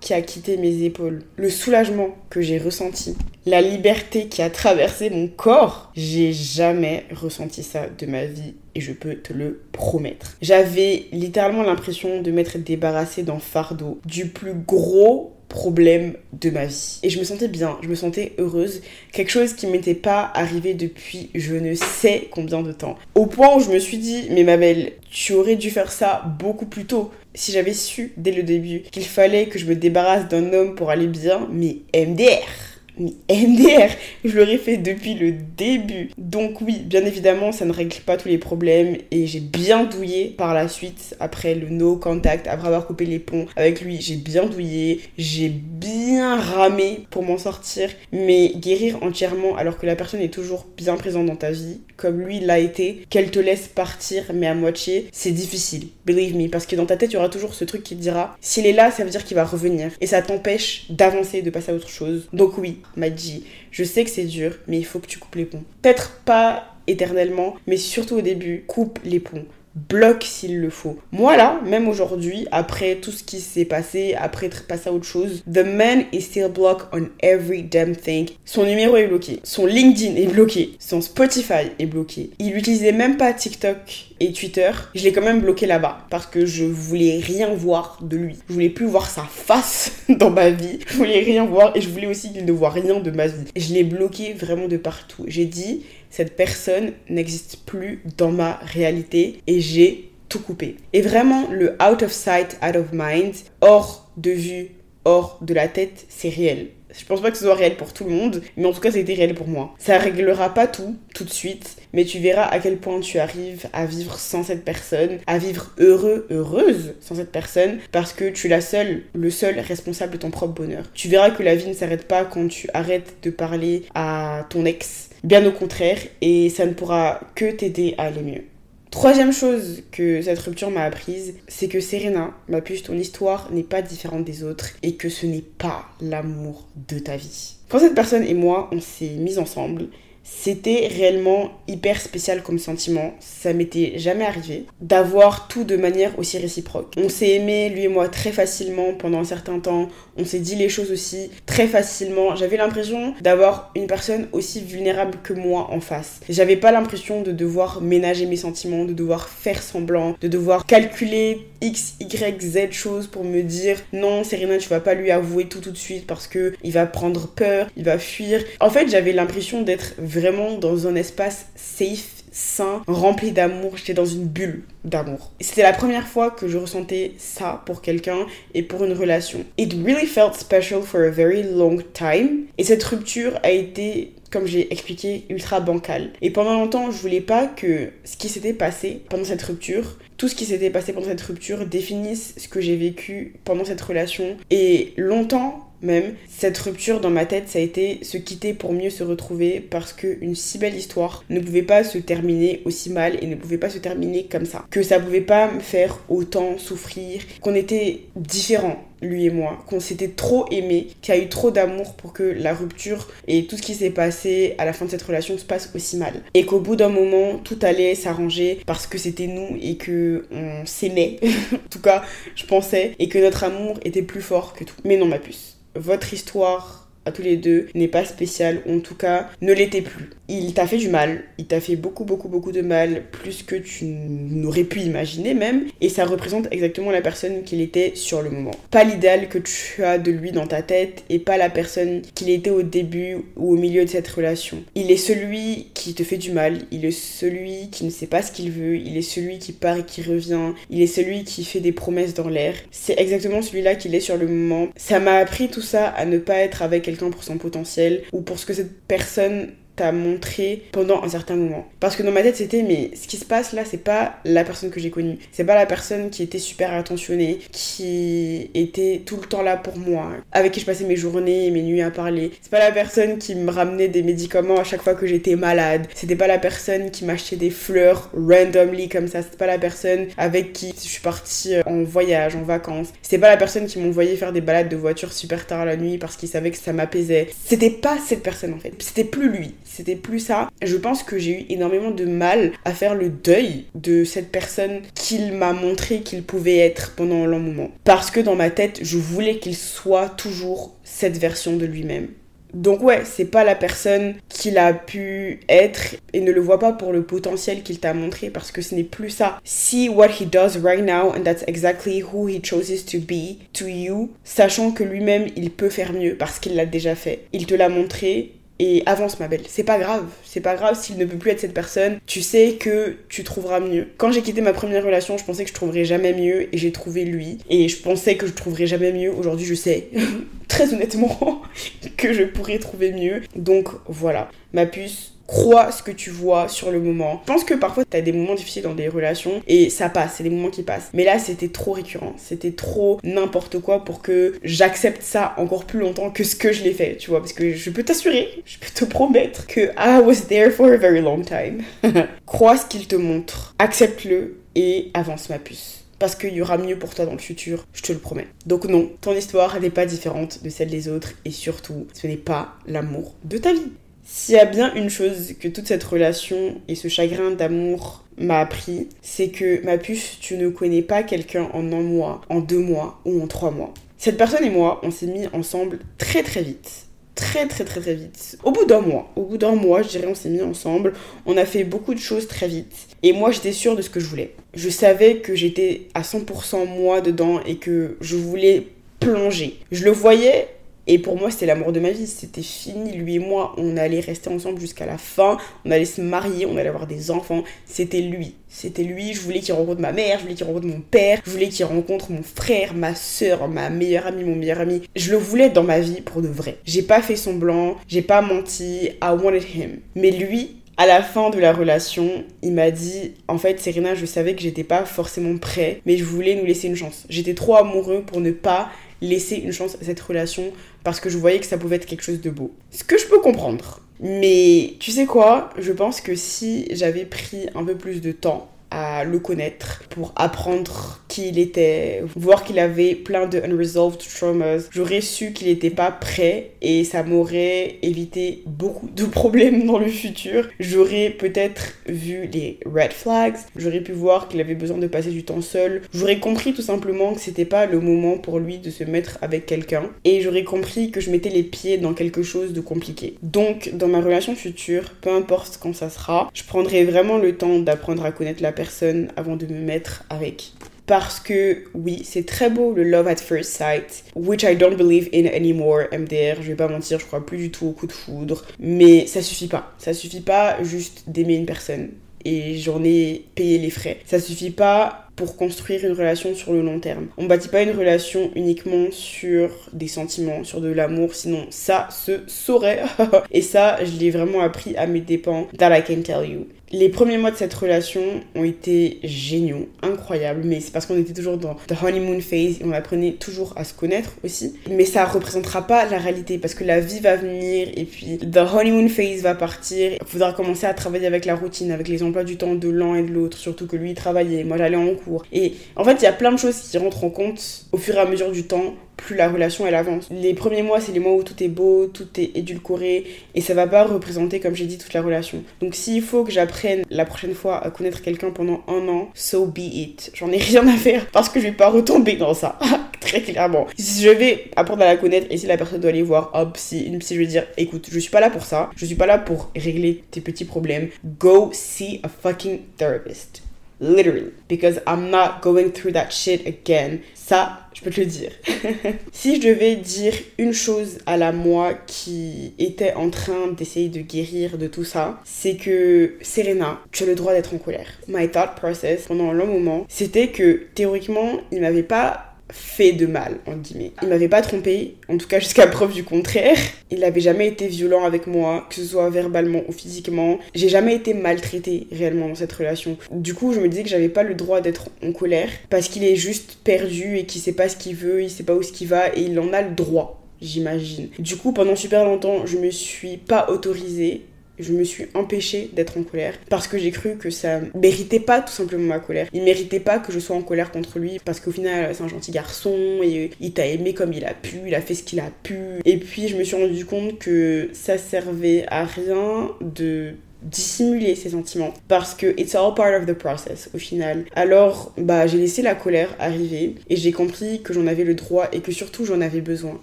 qui a quitté mes épaules, le soulagement que j'ai ressenti, la liberté qui a traversé mon corps, j'ai jamais ressenti ça de ma vie et je peux te le promettre. J'avais littéralement l'impression de m'être débarrassée d'un fardeau, du plus gros problème de ma vie. Et je me sentais bien, je me sentais heureuse, quelque chose qui m'était pas arrivé depuis je ne sais combien de temps. Au point où je me suis dit, mais ma belle, tu aurais dû faire ça beaucoup plus tôt. Si j'avais su dès le début qu'il fallait que je me débarrasse d'un homme pour aller bien, mais MDR mais MDR, je l'aurais fait depuis le début. Donc oui, bien évidemment, ça ne règle pas tous les problèmes et j'ai bien douillé par la suite après le no contact, après avoir coupé les ponts avec lui, j'ai bien douillé, j'ai bien ramé pour m'en sortir, mais guérir entièrement alors que la personne est toujours bien présente dans ta vie, comme lui l'a été, qu'elle te laisse partir mais à moitié, c'est difficile, believe me, parce que dans ta tête, il y aura toujours ce truc qui te dira, s'il est là, ça veut dire qu'il va revenir et ça t'empêche d'avancer, de passer à autre chose. Donc oui, m'a dit Je sais que c'est dur, mais il faut que tu coupes les ponts. Peut-être pas éternellement, mais surtout au début, coupe les ponts bloque s'il le faut. Moi là, même aujourd'hui, après tout ce qui s'est passé, après être passé à autre chose, the man is still blocked on every damn thing. Son numéro est bloqué, son LinkedIn est bloqué, son Spotify est bloqué. Il utilisait même pas TikTok et Twitter, je l'ai quand même bloqué là-bas parce que je voulais rien voir de lui. Je voulais plus voir sa face dans ma vie. Je voulais rien voir et je voulais aussi qu'il ne voit rien de ma vie. Je l'ai bloqué vraiment de partout. J'ai dit, cette personne n'existe plus dans ma réalité et j'ai tout coupé. Et vraiment, le out of sight, out of mind, hors de vue, hors de la tête, c'est réel. Je pense pas que ce soit réel pour tout le monde, mais en tout cas, c'était réel pour moi. Ça réglera pas tout, tout de suite, mais tu verras à quel point tu arrives à vivre sans cette personne, à vivre heureux, heureuse sans cette personne, parce que tu es la seule, le seul responsable de ton propre bonheur. Tu verras que la vie ne s'arrête pas quand tu arrêtes de parler à ton ex, bien au contraire, et ça ne pourra que t'aider à aller mieux. Troisième chose que cette rupture m'a apprise, c'est que Serena, ma puce, ton histoire n'est pas différente des autres et que ce n'est pas l'amour de ta vie. Quand cette personne et moi, on s'est mis ensemble, c'était réellement hyper spécial comme sentiment. Ça m'était jamais arrivé d'avoir tout de manière aussi réciproque. On s'est aimé, lui et moi, très facilement pendant un certain temps. On s'est dit les choses aussi très facilement. J'avais l'impression d'avoir une personne aussi vulnérable que moi en face. J'avais pas l'impression de devoir ménager mes sentiments, de devoir faire semblant, de devoir calculer X, Y, Z choses pour me dire non, Serena, tu vas pas lui avouer tout tout de suite parce que il va prendre peur, il va fuir. En fait, j'avais l'impression d'être vraiment dans un espace safe, sain, rempli d'amour. J'étais dans une bulle d'amour. C'était la première fois que je ressentais ça pour quelqu'un et pour une relation. It really felt special for a very long time. Et cette rupture a été comme j'ai expliqué, ultra bancale. Et pendant longtemps, je voulais pas que ce qui s'était passé pendant cette rupture, tout ce qui s'était passé pendant cette rupture définisse ce que j'ai vécu pendant cette relation. Et longtemps, même, cette rupture dans ma tête, ça a été se quitter pour mieux se retrouver parce qu'une si belle histoire ne pouvait pas se terminer aussi mal et ne pouvait pas se terminer comme ça. Que ça pouvait pas me faire autant souffrir, qu'on était différents lui et moi, qu'on s'était trop aimé, qu'il y a eu trop d'amour pour que la rupture et tout ce qui s'est passé à la fin de cette relation se passe aussi mal. Et qu'au bout d'un moment, tout allait s'arranger parce que c'était nous et que on s'aimait. en tout cas, je pensais et que notre amour était plus fort que tout. Mais non, ma puce votre histoire tous les deux n'est pas spéciale, ou en tout cas ne l'était plus il t'a fait du mal, il t'a fait beaucoup beaucoup beaucoup de mal, plus que tu n'aurais pu imaginer même, et ça représente exactement la personne qu'il était sur le moment. Pas l'idéal que tu as de lui dans ta tête, et pas la personne qu'il était au début ou au milieu de cette relation. Il est celui qui te fait du mal, il est celui qui ne sait pas ce qu'il veut, il est celui qui part et qui revient, il est celui qui fait des promesses dans l'air. C'est exactement celui-là qu'il est sur le moment. Ça m'a appris tout ça à ne pas être avec quelqu'un pour son potentiel, ou pour ce que cette personne t'a montré pendant un certain moment. Parce que dans ma tête, c'était, mais ce qui se passe là, c'est pas la personne que j'ai connue. C'est pas la personne qui était super attentionnée, qui était tout le temps là pour moi, avec qui je passais mes journées et mes nuits à parler. C'est pas la personne qui me ramenait des médicaments à chaque fois que j'étais malade. C'était pas la personne qui m'achetait des fleurs randomly comme ça. C'était pas la personne avec qui je suis partie euh, en voyage, en vacances. C'était pas la personne qui m'envoyait faire des balades de voiture super tard la nuit parce qu'il savait que ça m'apaisait. C'était pas cette personne en fait. C'était plus lui c'était plus ça. Je pense que j'ai eu énormément de mal à faire le deuil de cette personne qu'il m'a montré qu'il pouvait être pendant un long moment. Parce que dans ma tête, je voulais qu'il soit toujours cette version de lui-même. Donc ouais, c'est pas la personne qu'il a pu être et ne le vois pas pour le potentiel qu'il t'a montré parce que ce n'est plus ça. See what he does right now and that's exactly who he chooses to be to you, sachant que lui-même il peut faire mieux parce qu'il l'a déjà fait. Il te l'a montré, et avance ma belle. C'est pas grave, c'est pas grave s'il ne peut plus être cette personne, tu sais que tu trouveras mieux. Quand j'ai quitté ma première relation, je pensais que je trouverais jamais mieux et j'ai trouvé lui et je pensais que je trouverais jamais mieux. Aujourd'hui, je sais très honnêtement que je pourrais trouver mieux. Donc voilà, ma puce, crois ce que tu vois sur le moment. Je pense que parfois tu as des moments difficiles dans des relations et ça passe, c'est des moments qui passent. Mais là, c'était trop récurrent, c'était trop n'importe quoi pour que j'accepte ça encore plus longtemps que ce que je l'ai fait, tu vois. Parce que je peux t'assurer, je peux te promettre que I was there for a very long time. crois ce qu'il te montre, accepte-le et avance ma puce parce qu'il y aura mieux pour toi dans le futur, je te le promets. Donc non, ton histoire n'est pas différente de celle des autres et surtout, ce n'est pas l'amour de ta vie. S'il y a bien une chose que toute cette relation et ce chagrin d'amour m'a appris, c'est que ma puce, tu ne connais pas quelqu'un en un mois, en deux mois ou en trois mois. Cette personne et moi, on s'est mis ensemble très très vite très très très très vite. Au bout d'un mois, au bout d'un mois, je dirais, on s'est mis ensemble. On a fait beaucoup de choses très vite. Et moi, j'étais sûre de ce que je voulais. Je savais que j'étais à 100% moi dedans et que je voulais plonger. Je le voyais et pour moi, c'était l'amour de ma vie. C'était fini. Lui et moi, on allait rester ensemble jusqu'à la fin. On allait se marier, on allait avoir des enfants. C'était lui. C'était lui. Je voulais qu'il rencontre ma mère, je voulais qu'il rencontre mon père, je voulais qu'il rencontre mon frère, ma soeur, ma meilleure amie, mon meilleur ami. Je le voulais dans ma vie pour de vrai. J'ai pas fait semblant, j'ai pas menti. I wanted him. Mais lui, à la fin de la relation, il m'a dit En fait, Serena, je savais que j'étais pas forcément prêt, mais je voulais nous laisser une chance. J'étais trop amoureux pour ne pas laisser une chance à cette relation parce que je voyais que ça pouvait être quelque chose de beau. Ce que je peux comprendre. Mais tu sais quoi? Je pense que si j'avais pris un peu plus de temps à le connaître, pour apprendre qui il était, voir qu'il avait plein de unresolved traumas. J'aurais su qu'il n'était pas prêt et ça m'aurait évité beaucoup de problèmes dans le futur. J'aurais peut-être vu les red flags, j'aurais pu voir qu'il avait besoin de passer du temps seul. J'aurais compris tout simplement que c'était pas le moment pour lui de se mettre avec quelqu'un et j'aurais compris que je mettais les pieds dans quelque chose de compliqué. Donc, dans ma relation future, peu importe quand ça sera, je prendrai vraiment le temps d'apprendre à connaître la personne personne avant de me mettre avec. Parce que oui, c'est très beau le love at first sight, which I don't believe in anymore, MDR, je vais pas mentir, je crois plus du tout au coup de foudre, mais ça suffit pas. Ça suffit pas juste d'aimer une personne et j'en ai payé les frais. Ça suffit pas pour construire une relation sur le long terme. On bâtit pas une relation uniquement sur des sentiments, sur de l'amour, sinon ça se saurait. et ça, je l'ai vraiment appris à mes dépens. That I can tell you. Les premiers mois de cette relation ont été géniaux, incroyables, mais c'est parce qu'on était toujours dans the honeymoon phase et on apprenait toujours à se connaître aussi. Mais ça représentera pas la réalité parce que la vie va venir et puis the honeymoon phase va partir. Il faudra commencer à travailler avec la routine, avec les emplois du temps de l'un et de l'autre, surtout que lui travaillait, moi j'allais en cours. Et en fait, il y a plein de choses qui rentrent en compte au fur et à mesure du temps plus la relation elle avance. Les premiers mois, c'est les mois où tout est beau, tout est édulcoré et ça va pas représenter, comme j'ai dit, toute la relation. Donc s'il faut que j'apprenne la prochaine fois à connaître quelqu'un pendant un an, so be it. J'en ai rien à faire parce que je vais pas retomber dans ça. Très clairement. Si je vais apprendre à la connaître et si la personne doit aller voir si une psy, je vais dire écoute, je suis pas là pour ça, je suis pas là pour régler tes petits problèmes. Go see a fucking therapist literally because I'm not going through that shit again. Ça, je peux te le dire. si je devais dire une chose à la moi qui était en train d'essayer de guérir de tout ça, c'est que Serena, tu as le droit d'être en colère. My thought process pendant un long moment, c'était que théoriquement, il m'avait pas fait de mal, en guillemets. Il m'avait pas trompé, en tout cas jusqu'à preuve du contraire. Il n'avait jamais été violent avec moi, que ce soit verbalement ou physiquement. J'ai jamais été maltraitée réellement dans cette relation. Du coup, je me disais que j'avais pas le droit d'être en colère parce qu'il est juste perdu et qu'il sait pas ce qu'il veut, il sait pas où ce qu'il va et il en a le droit j'imagine. Du coup, pendant super longtemps, je me suis pas autorisée je me suis empêchée d'être en colère parce que j'ai cru que ça méritait pas tout simplement ma colère. Il méritait pas que je sois en colère contre lui parce qu'au final c'est un gentil garçon et il t'a aimé comme il a pu, il a fait ce qu'il a pu. Et puis je me suis rendu compte que ça servait à rien de dissimuler ses sentiments parce que it's all part of the process au final. Alors bah j'ai laissé la colère arriver et j'ai compris que j'en avais le droit et que surtout j'en avais besoin.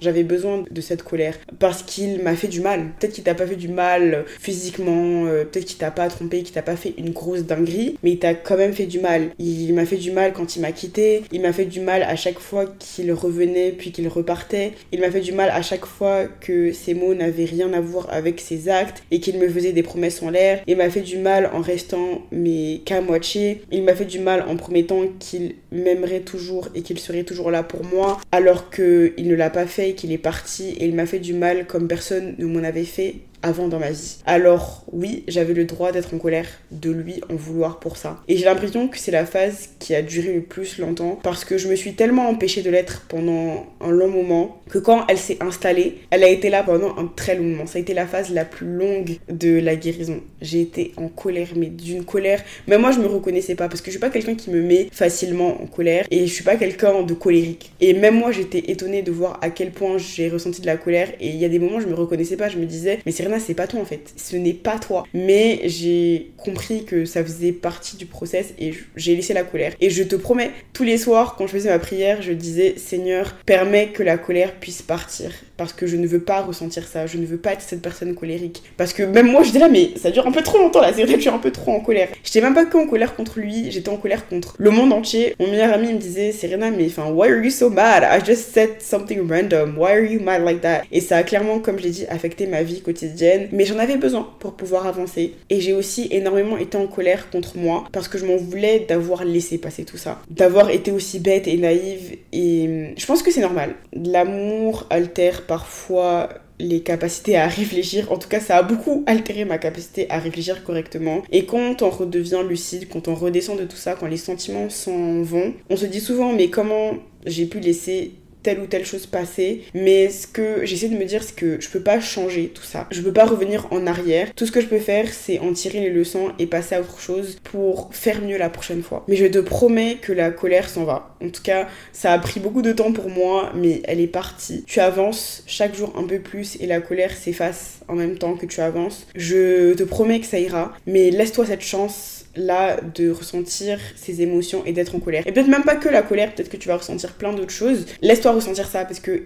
J'avais besoin de cette colère parce qu'il m'a fait du mal. Peut-être qu'il t'a pas fait du mal physiquement, euh, peut-être qu'il t'a pas trompé, qu'il t'a pas fait une grosse dinguerie, mais il t'a quand même fait du mal. Il m'a fait du mal quand il m'a quitté, il m'a fait du mal à chaque fois qu'il revenait puis qu'il repartait, il m'a fait du mal à chaque fois que ses mots n'avaient rien à voir avec ses actes et qu'il me faisait des promesses en l'air il m'a fait du mal en restant mais qu'à moitié. Il m'a fait du mal en promettant qu'il m'aimerait toujours et qu'il serait toujours là pour moi, alors qu'il ne l'a pas fait et qu'il est parti. Et il m'a fait du mal comme personne ne m'en avait fait avant dans ma vie. Alors oui, j'avais le droit d'être en colère de lui en vouloir pour ça. Et j'ai l'impression que c'est la phase qui a duré le plus longtemps parce que je me suis tellement empêchée de l'être pendant un long moment que quand elle s'est installée, elle a été là pendant un très long moment. Ça a été la phase la plus longue de la guérison. J'ai été en colère, mais d'une colère. Mais moi, je me reconnaissais pas parce que je suis pas quelqu'un qui me met facilement en colère et je suis pas quelqu'un de colérique. Et même moi, j'étais étonnée de voir à quel point j'ai ressenti de la colère et il y a des moments, je me reconnaissais pas. Je me disais, mais c'est c'est pas toi en fait. Ce n'est pas toi. Mais j'ai compris que ça faisait partie du process et j'ai laissé la colère. Et je te promets, tous les soirs, quand je faisais ma prière, je disais Seigneur, permets que la colère puisse partir parce que je ne veux pas ressentir ça, je ne veux pas être cette personne colérique. Parce que même moi, j'étais là, mais ça dure un peu trop longtemps là, c'est vrai je suis un peu trop en colère. J'étais même pas que en colère contre lui, j'étais en colère contre le monde entier. Mon meilleur ami me disait, Serena, mais enfin, why are you so mad? I just said something random, why are you mad like that? Et ça a clairement, comme je l'ai dit, affecté ma vie quotidienne, mais j'en avais besoin pour pouvoir avancer. Et j'ai aussi énormément été en colère contre moi parce que je m'en voulais d'avoir laissé passer tout ça, d'avoir été aussi bête et naïve. Et je pense que c'est normal. L'amour altère parfois les capacités à réfléchir. En tout cas, ça a beaucoup altéré ma capacité à réfléchir correctement. Et quand on redevient lucide, quand on redescend de tout ça, quand les sentiments s'en vont, on se dit souvent mais comment j'ai pu laisser telle ou telle chose passer. Mais ce que j'essaie de me dire, c'est que je peux pas changer tout ça. Je peux pas revenir en arrière. Tout ce que je peux faire, c'est en tirer les leçons et passer à autre chose pour faire mieux la prochaine fois. Mais je te promets que la colère s'en va. En tout cas, ça a pris beaucoup de temps pour moi, mais elle est partie. Tu avances chaque jour un peu plus et la colère s'efface en même temps que tu avances. Je te promets que ça ira, mais laisse-toi cette chance là de ressentir ces émotions et d'être en colère. Et peut-être même pas que la colère, peut-être que tu vas ressentir plein d'autres choses. Laisse-toi ressentir ça parce que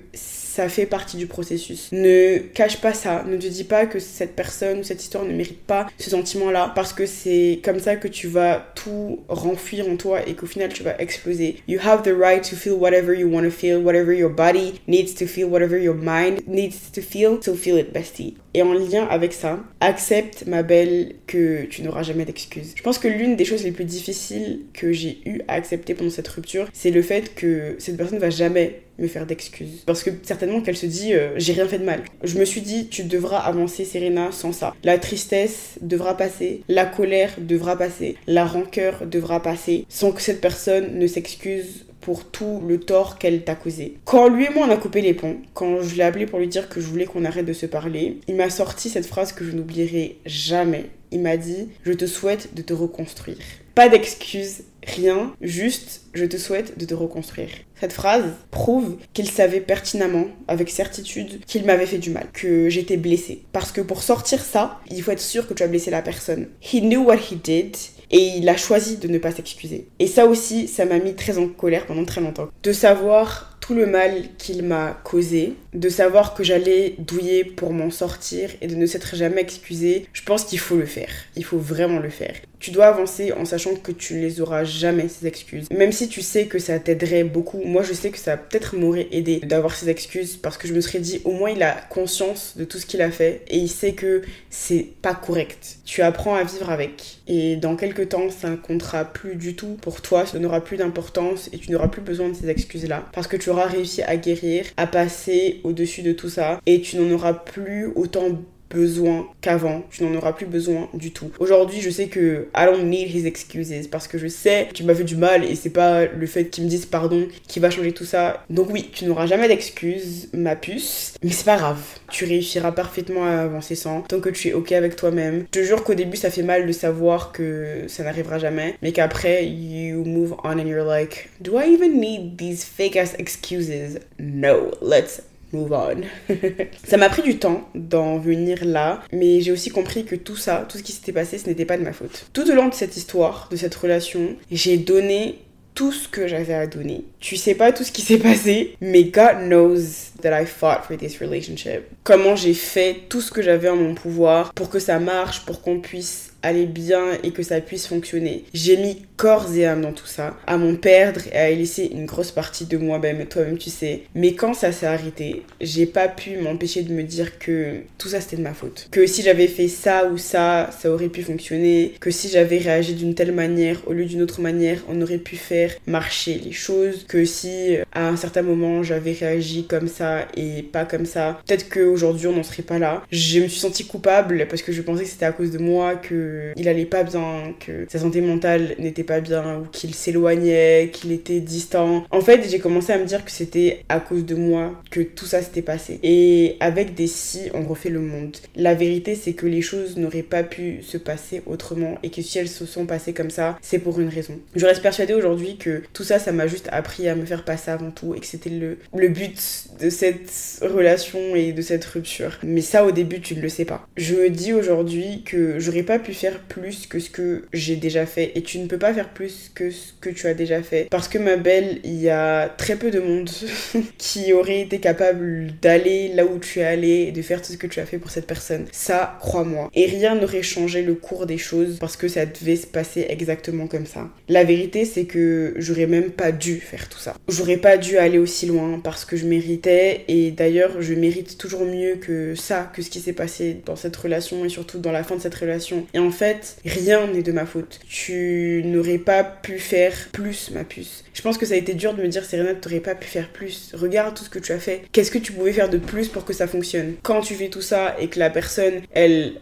ça fait partie du processus. Ne cache pas ça, ne te dis pas que cette personne ou cette histoire ne mérite pas ce sentiment-là parce que c'est comme ça que tu vas tout renfuir en toi et qu'au final tu vas exploser. You have the right to feel whatever you want to feel, whatever your body needs to feel, whatever your mind needs to feel, so feel it bestie. Et en lien avec ça, accepte ma belle que tu n'auras jamais d'excuses. Je pense que l'une des choses les plus difficiles que j'ai eu à accepter pendant cette rupture, c'est le fait que cette personne ne va jamais me faire d'excuses. Parce que certainement qu'elle se dit euh, j'ai rien fait de mal. Je me suis dit tu devras avancer Serena sans ça. La tristesse devra passer, la colère devra passer, la rancœur devra passer sans que cette personne ne s'excuse pour tout le tort qu'elle t'a causé. Quand lui et moi on a coupé les ponts, quand je l'ai appelé pour lui dire que je voulais qu'on arrête de se parler, il m'a sorti cette phrase que je n'oublierai jamais. Il m'a dit Je te souhaite de te reconstruire. Pas d'excuses, rien, juste je te souhaite de te reconstruire. Cette phrase prouve qu'il savait pertinemment, avec certitude, qu'il m'avait fait du mal, que j'étais blessée. Parce que pour sortir ça, il faut être sûr que tu as blessé la personne. He knew what he did, et il a choisi de ne pas s'excuser. Et ça aussi, ça m'a mis très en colère pendant très longtemps. De savoir tout le mal qu'il m'a causé, de savoir que j'allais douiller pour m'en sortir et de ne s'être jamais excusé, je pense qu'il faut le faire. Il faut vraiment le faire. Tu dois avancer en sachant que tu les auras jamais, ces excuses. Même si tu sais que ça t'aiderait beaucoup, moi je sais que ça peut-être m'aurait aidé d'avoir ces excuses parce que je me serais dit au moins il a conscience de tout ce qu'il a fait et il sait que c'est pas correct. Tu apprends à vivre avec et dans quelques temps ça ne comptera plus du tout pour toi, ça n'aura plus d'importance et tu n'auras plus besoin de ces excuses-là parce que tu auras réussi à guérir, à passer au-dessus de tout ça et tu n'en auras plus autant besoin qu'avant. Tu n'en auras plus besoin du tout. Aujourd'hui, je sais que I don't need his excuses parce que je sais qu'il m'a fait du mal et c'est pas le fait qu'il me dise pardon qui va changer tout ça. Donc oui, tu n'auras jamais d'excuses, ma puce, mais c'est pas grave. Tu réussiras parfaitement à avancer sans tant que tu es ok avec toi-même. Je te jure qu'au début, ça fait mal de savoir que ça n'arrivera jamais, mais qu'après, you move on and you're like, do I even need these fake ass excuses? No, let's move on. ça m'a pris du temps d'en venir là, mais j'ai aussi compris que tout ça, tout ce qui s'était passé, ce n'était pas de ma faute. Tout au long de cette histoire, de cette relation, j'ai donné tout ce que j'avais à donner. Tu sais pas tout ce qui s'est passé, mais God knows that I fought for this relationship. Comment j'ai fait tout ce que j'avais en mon pouvoir pour que ça marche, pour qu'on puisse aller bien et que ça puisse fonctionner. J'ai mis corps et âme dans tout ça, à m'en perdre et à laisser une grosse partie de moi-même, toi-même tu sais. Mais quand ça s'est arrêté, j'ai pas pu m'empêcher de me dire que tout ça c'était de ma faute. Que si j'avais fait ça ou ça, ça aurait pu fonctionner. Que si j'avais réagi d'une telle manière au lieu d'une autre manière, on aurait pu faire marcher les choses. Que si à un certain moment j'avais réagi comme ça et pas comme ça, peut-être qu'aujourd'hui on n'en serait pas là. Je me suis sentie coupable parce que je pensais que c'était à cause de moi que il allait pas bien, que sa santé mentale n'était pas bien, ou qu'il s'éloignait, qu'il était distant. En fait, j'ai commencé à me dire que c'était à cause de moi que tout ça s'était passé. Et avec des si, on refait le monde. La vérité, c'est que les choses n'auraient pas pu se passer autrement et que si elles se sont passées comme ça, c'est pour une raison. Je reste persuadée aujourd'hui que tout ça, ça m'a juste appris à me faire passer avant tout et que c'était le, le but de cette relation et de cette rupture. Mais ça, au début, tu ne le sais pas. Je me dis aujourd'hui que j'aurais pas pu faire plus que ce que j'ai déjà fait et tu ne peux pas faire plus que ce que tu as déjà fait. Parce que ma belle, il y a très peu de monde qui aurait été capable d'aller là où tu es allé et de faire tout ce que tu as fait pour cette personne. Ça, crois-moi. Et rien n'aurait changé le cours des choses parce que ça devait se passer exactement comme ça. La vérité, c'est que j'aurais même pas dû faire tout ça. J'aurais pas dû aller aussi loin parce que je méritais et d'ailleurs, je mérite toujours mieux que ça, que ce qui s'est passé dans cette relation et surtout dans la fin de cette relation. Et en fait, rien n'est de ma faute. Tu n'aurais pas pu faire plus, ma puce. Je pense que ça a été dur de me dire, Serena, tu n'aurais pas pu faire plus. Regarde tout ce que tu as fait. Qu'est-ce que tu pouvais faire de plus pour que ça fonctionne? Quand tu fais tout ça et que la personne, elle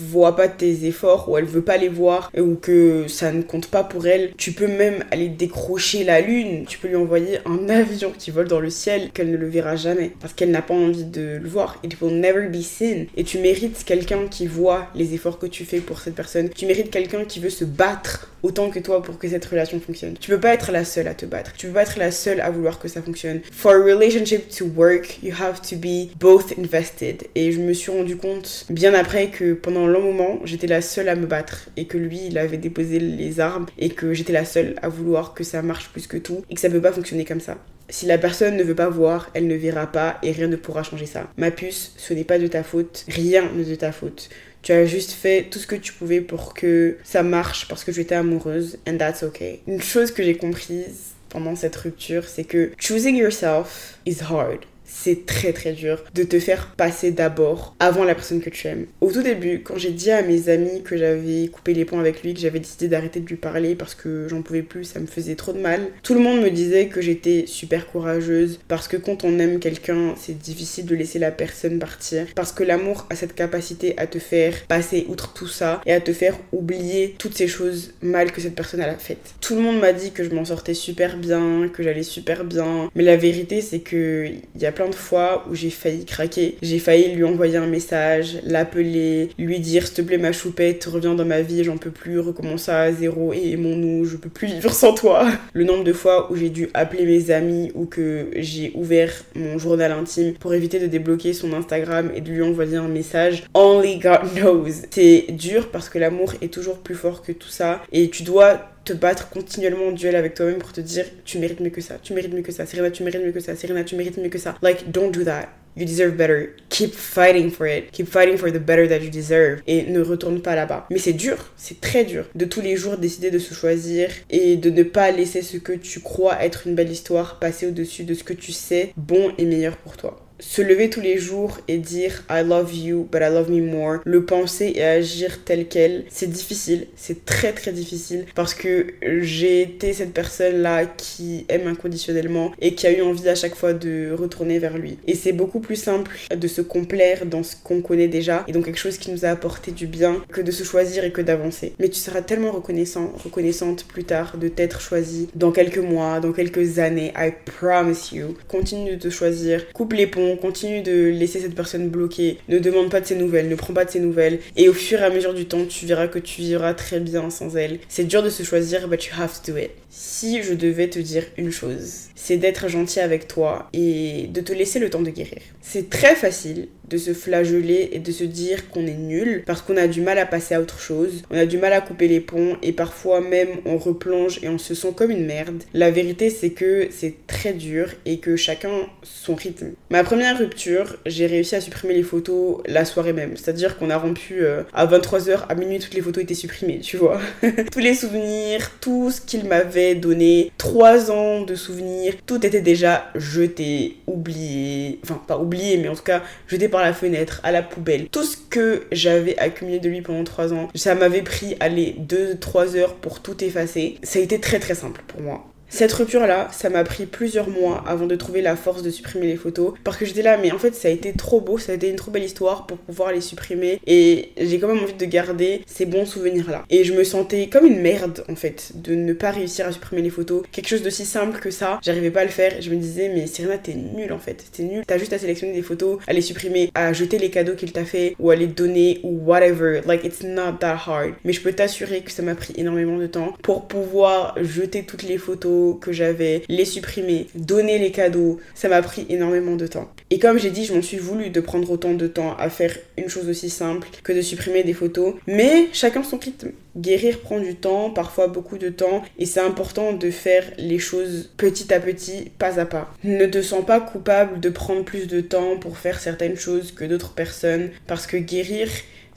voit pas tes efforts ou elle veut pas les voir ou que ça ne compte pas pour elle, tu peux même aller décrocher la lune. Tu peux lui envoyer un avion qui vole dans le ciel qu'elle ne le verra jamais parce qu'elle n'a pas envie de le voir. It will never be seen. Et tu mérites quelqu'un qui voit les efforts que tu fais pour cette personne. Tu mérites quelqu'un qui veut se battre autant que pour que cette relation fonctionne. Tu peux pas être la seule à te battre. Tu peux pas être la seule à vouloir que ça fonctionne. For a relationship to work, you have to be both invested. Et je me suis rendu compte bien après que pendant un long moment, j'étais la seule à me battre et que lui, il avait déposé les armes et que j'étais la seule à vouloir que ça marche plus que tout et que ça peut pas fonctionner comme ça. Si la personne ne veut pas voir, elle ne verra pas et rien ne pourra changer ça. Ma puce, ce n'est pas de ta faute, rien n'est de ta faute. Tu as juste fait tout ce que tu pouvais pour que ça marche parce que tu étais amoureuse and that's okay. Une chose que j'ai comprise pendant cette rupture, c'est que choosing yourself is hard c'est très très dur de te faire passer d'abord avant la personne que tu aimes. Au tout début, quand j'ai dit à mes amis que j'avais coupé les ponts avec lui, que j'avais décidé d'arrêter de lui parler parce que j'en pouvais plus, ça me faisait trop de mal, tout le monde me disait que j'étais super courageuse parce que quand on aime quelqu'un, c'est difficile de laisser la personne partir parce que l'amour a cette capacité à te faire passer outre tout ça et à te faire oublier toutes ces choses mal que cette personne a faites. Tout le monde m'a dit que je m'en sortais super bien, que j'allais super bien, mais la vérité c'est que il y a plein de fois où j'ai failli craquer. J'ai failli lui envoyer un message, l'appeler, lui dire s'il te plaît ma choupette, reviens dans ma vie, j'en peux plus, recommence à zéro et aimons-nous, je peux plus vivre sans toi. Le nombre de fois où j'ai dû appeler mes amis ou que j'ai ouvert mon journal intime pour éviter de débloquer son Instagram et de lui envoyer un message, only God knows. C'est dur parce que l'amour est toujours plus fort que tout ça et tu dois te battre continuellement en duel avec toi-même pour te dire tu mérites mieux que ça, tu mérites mieux que ça, Serena, tu mérites mieux que ça, Serena, tu mérites mieux que ça. Like, don't do that. You deserve better. Keep fighting for it. Keep fighting for the better that you deserve. Et ne retourne pas là-bas. Mais c'est dur, c'est très dur de tous les jours décider de se choisir et de ne pas laisser ce que tu crois être une belle histoire passer au-dessus de ce que tu sais bon et meilleur pour toi se lever tous les jours et dire I love you, but I love me more, le penser et agir tel quel, c'est difficile, c'est très très difficile parce que j'ai été cette personne-là qui aime inconditionnellement et qui a eu envie à chaque fois de retourner vers lui. Et c'est beaucoup plus simple de se complaire dans ce qu'on connaît déjà et donc quelque chose qui nous a apporté du bien que de se choisir et que d'avancer. Mais tu seras tellement reconnaissant, reconnaissante plus tard de t'être choisi dans quelques mois, dans quelques années, I promise you. Continue de te choisir, coupe les ponts continue de laisser cette personne bloquée, ne demande pas de ses nouvelles, ne prends pas de ses nouvelles, et au fur et à mesure du temps, tu verras que tu vivras très bien sans elle. C'est dur de se choisir, but you have to do it. Si je devais te dire une chose, c'est d'être gentil avec toi et de te laisser le temps de guérir. C'est très facile de se flageller et de se dire qu'on est nul parce qu'on a du mal à passer à autre chose, on a du mal à couper les ponts et parfois même on replonge et on se sent comme une merde. La vérité c'est que c'est très dur et que chacun son rythme. Ma première rupture, j'ai réussi à supprimer les photos la soirée même, c'est-à-dire qu'on a rompu euh, à 23h, à minuit toutes les photos étaient supprimées, tu vois. Tous les souvenirs, tout ce qu'il m'avait donné, trois ans de souvenirs, tout était déjà jeté, oublié, enfin pas oublié mais en tout cas jeté par la fenêtre, à la poubelle. Tout ce que j'avais accumulé de lui pendant 3 ans, ça m'avait pris, allez, 2-3 heures pour tout effacer. Ça a été très très simple pour moi. Cette rupture-là, ça m'a pris plusieurs mois avant de trouver la force de supprimer les photos. Parce que j'étais là, mais en fait, ça a été trop beau, ça a été une trop belle histoire pour pouvoir les supprimer. Et j'ai quand même envie de garder ces bons souvenirs-là. Et je me sentais comme une merde, en fait, de ne pas réussir à supprimer les photos. Quelque chose d'aussi simple que ça, j'arrivais pas à le faire. Je me disais, mais Serena, t'es nulle en fait. T'es nulle. T'as juste à sélectionner des photos, à les supprimer, à jeter les cadeaux qu'il t'a fait, ou à les donner, ou whatever. Like, it's not that hard. Mais je peux t'assurer que ça m'a pris énormément de temps pour pouvoir jeter toutes les photos que j'avais, les supprimer, donner les cadeaux, ça m'a pris énormément de temps. Et comme j'ai dit, je m'en suis voulu de prendre autant de temps à faire une chose aussi simple que de supprimer des photos. Mais chacun son rythme. Guérir prend du temps, parfois beaucoup de temps, et c'est important de faire les choses petit à petit, pas à pas. Ne te sens pas coupable de prendre plus de temps pour faire certaines choses que d'autres personnes, parce que guérir,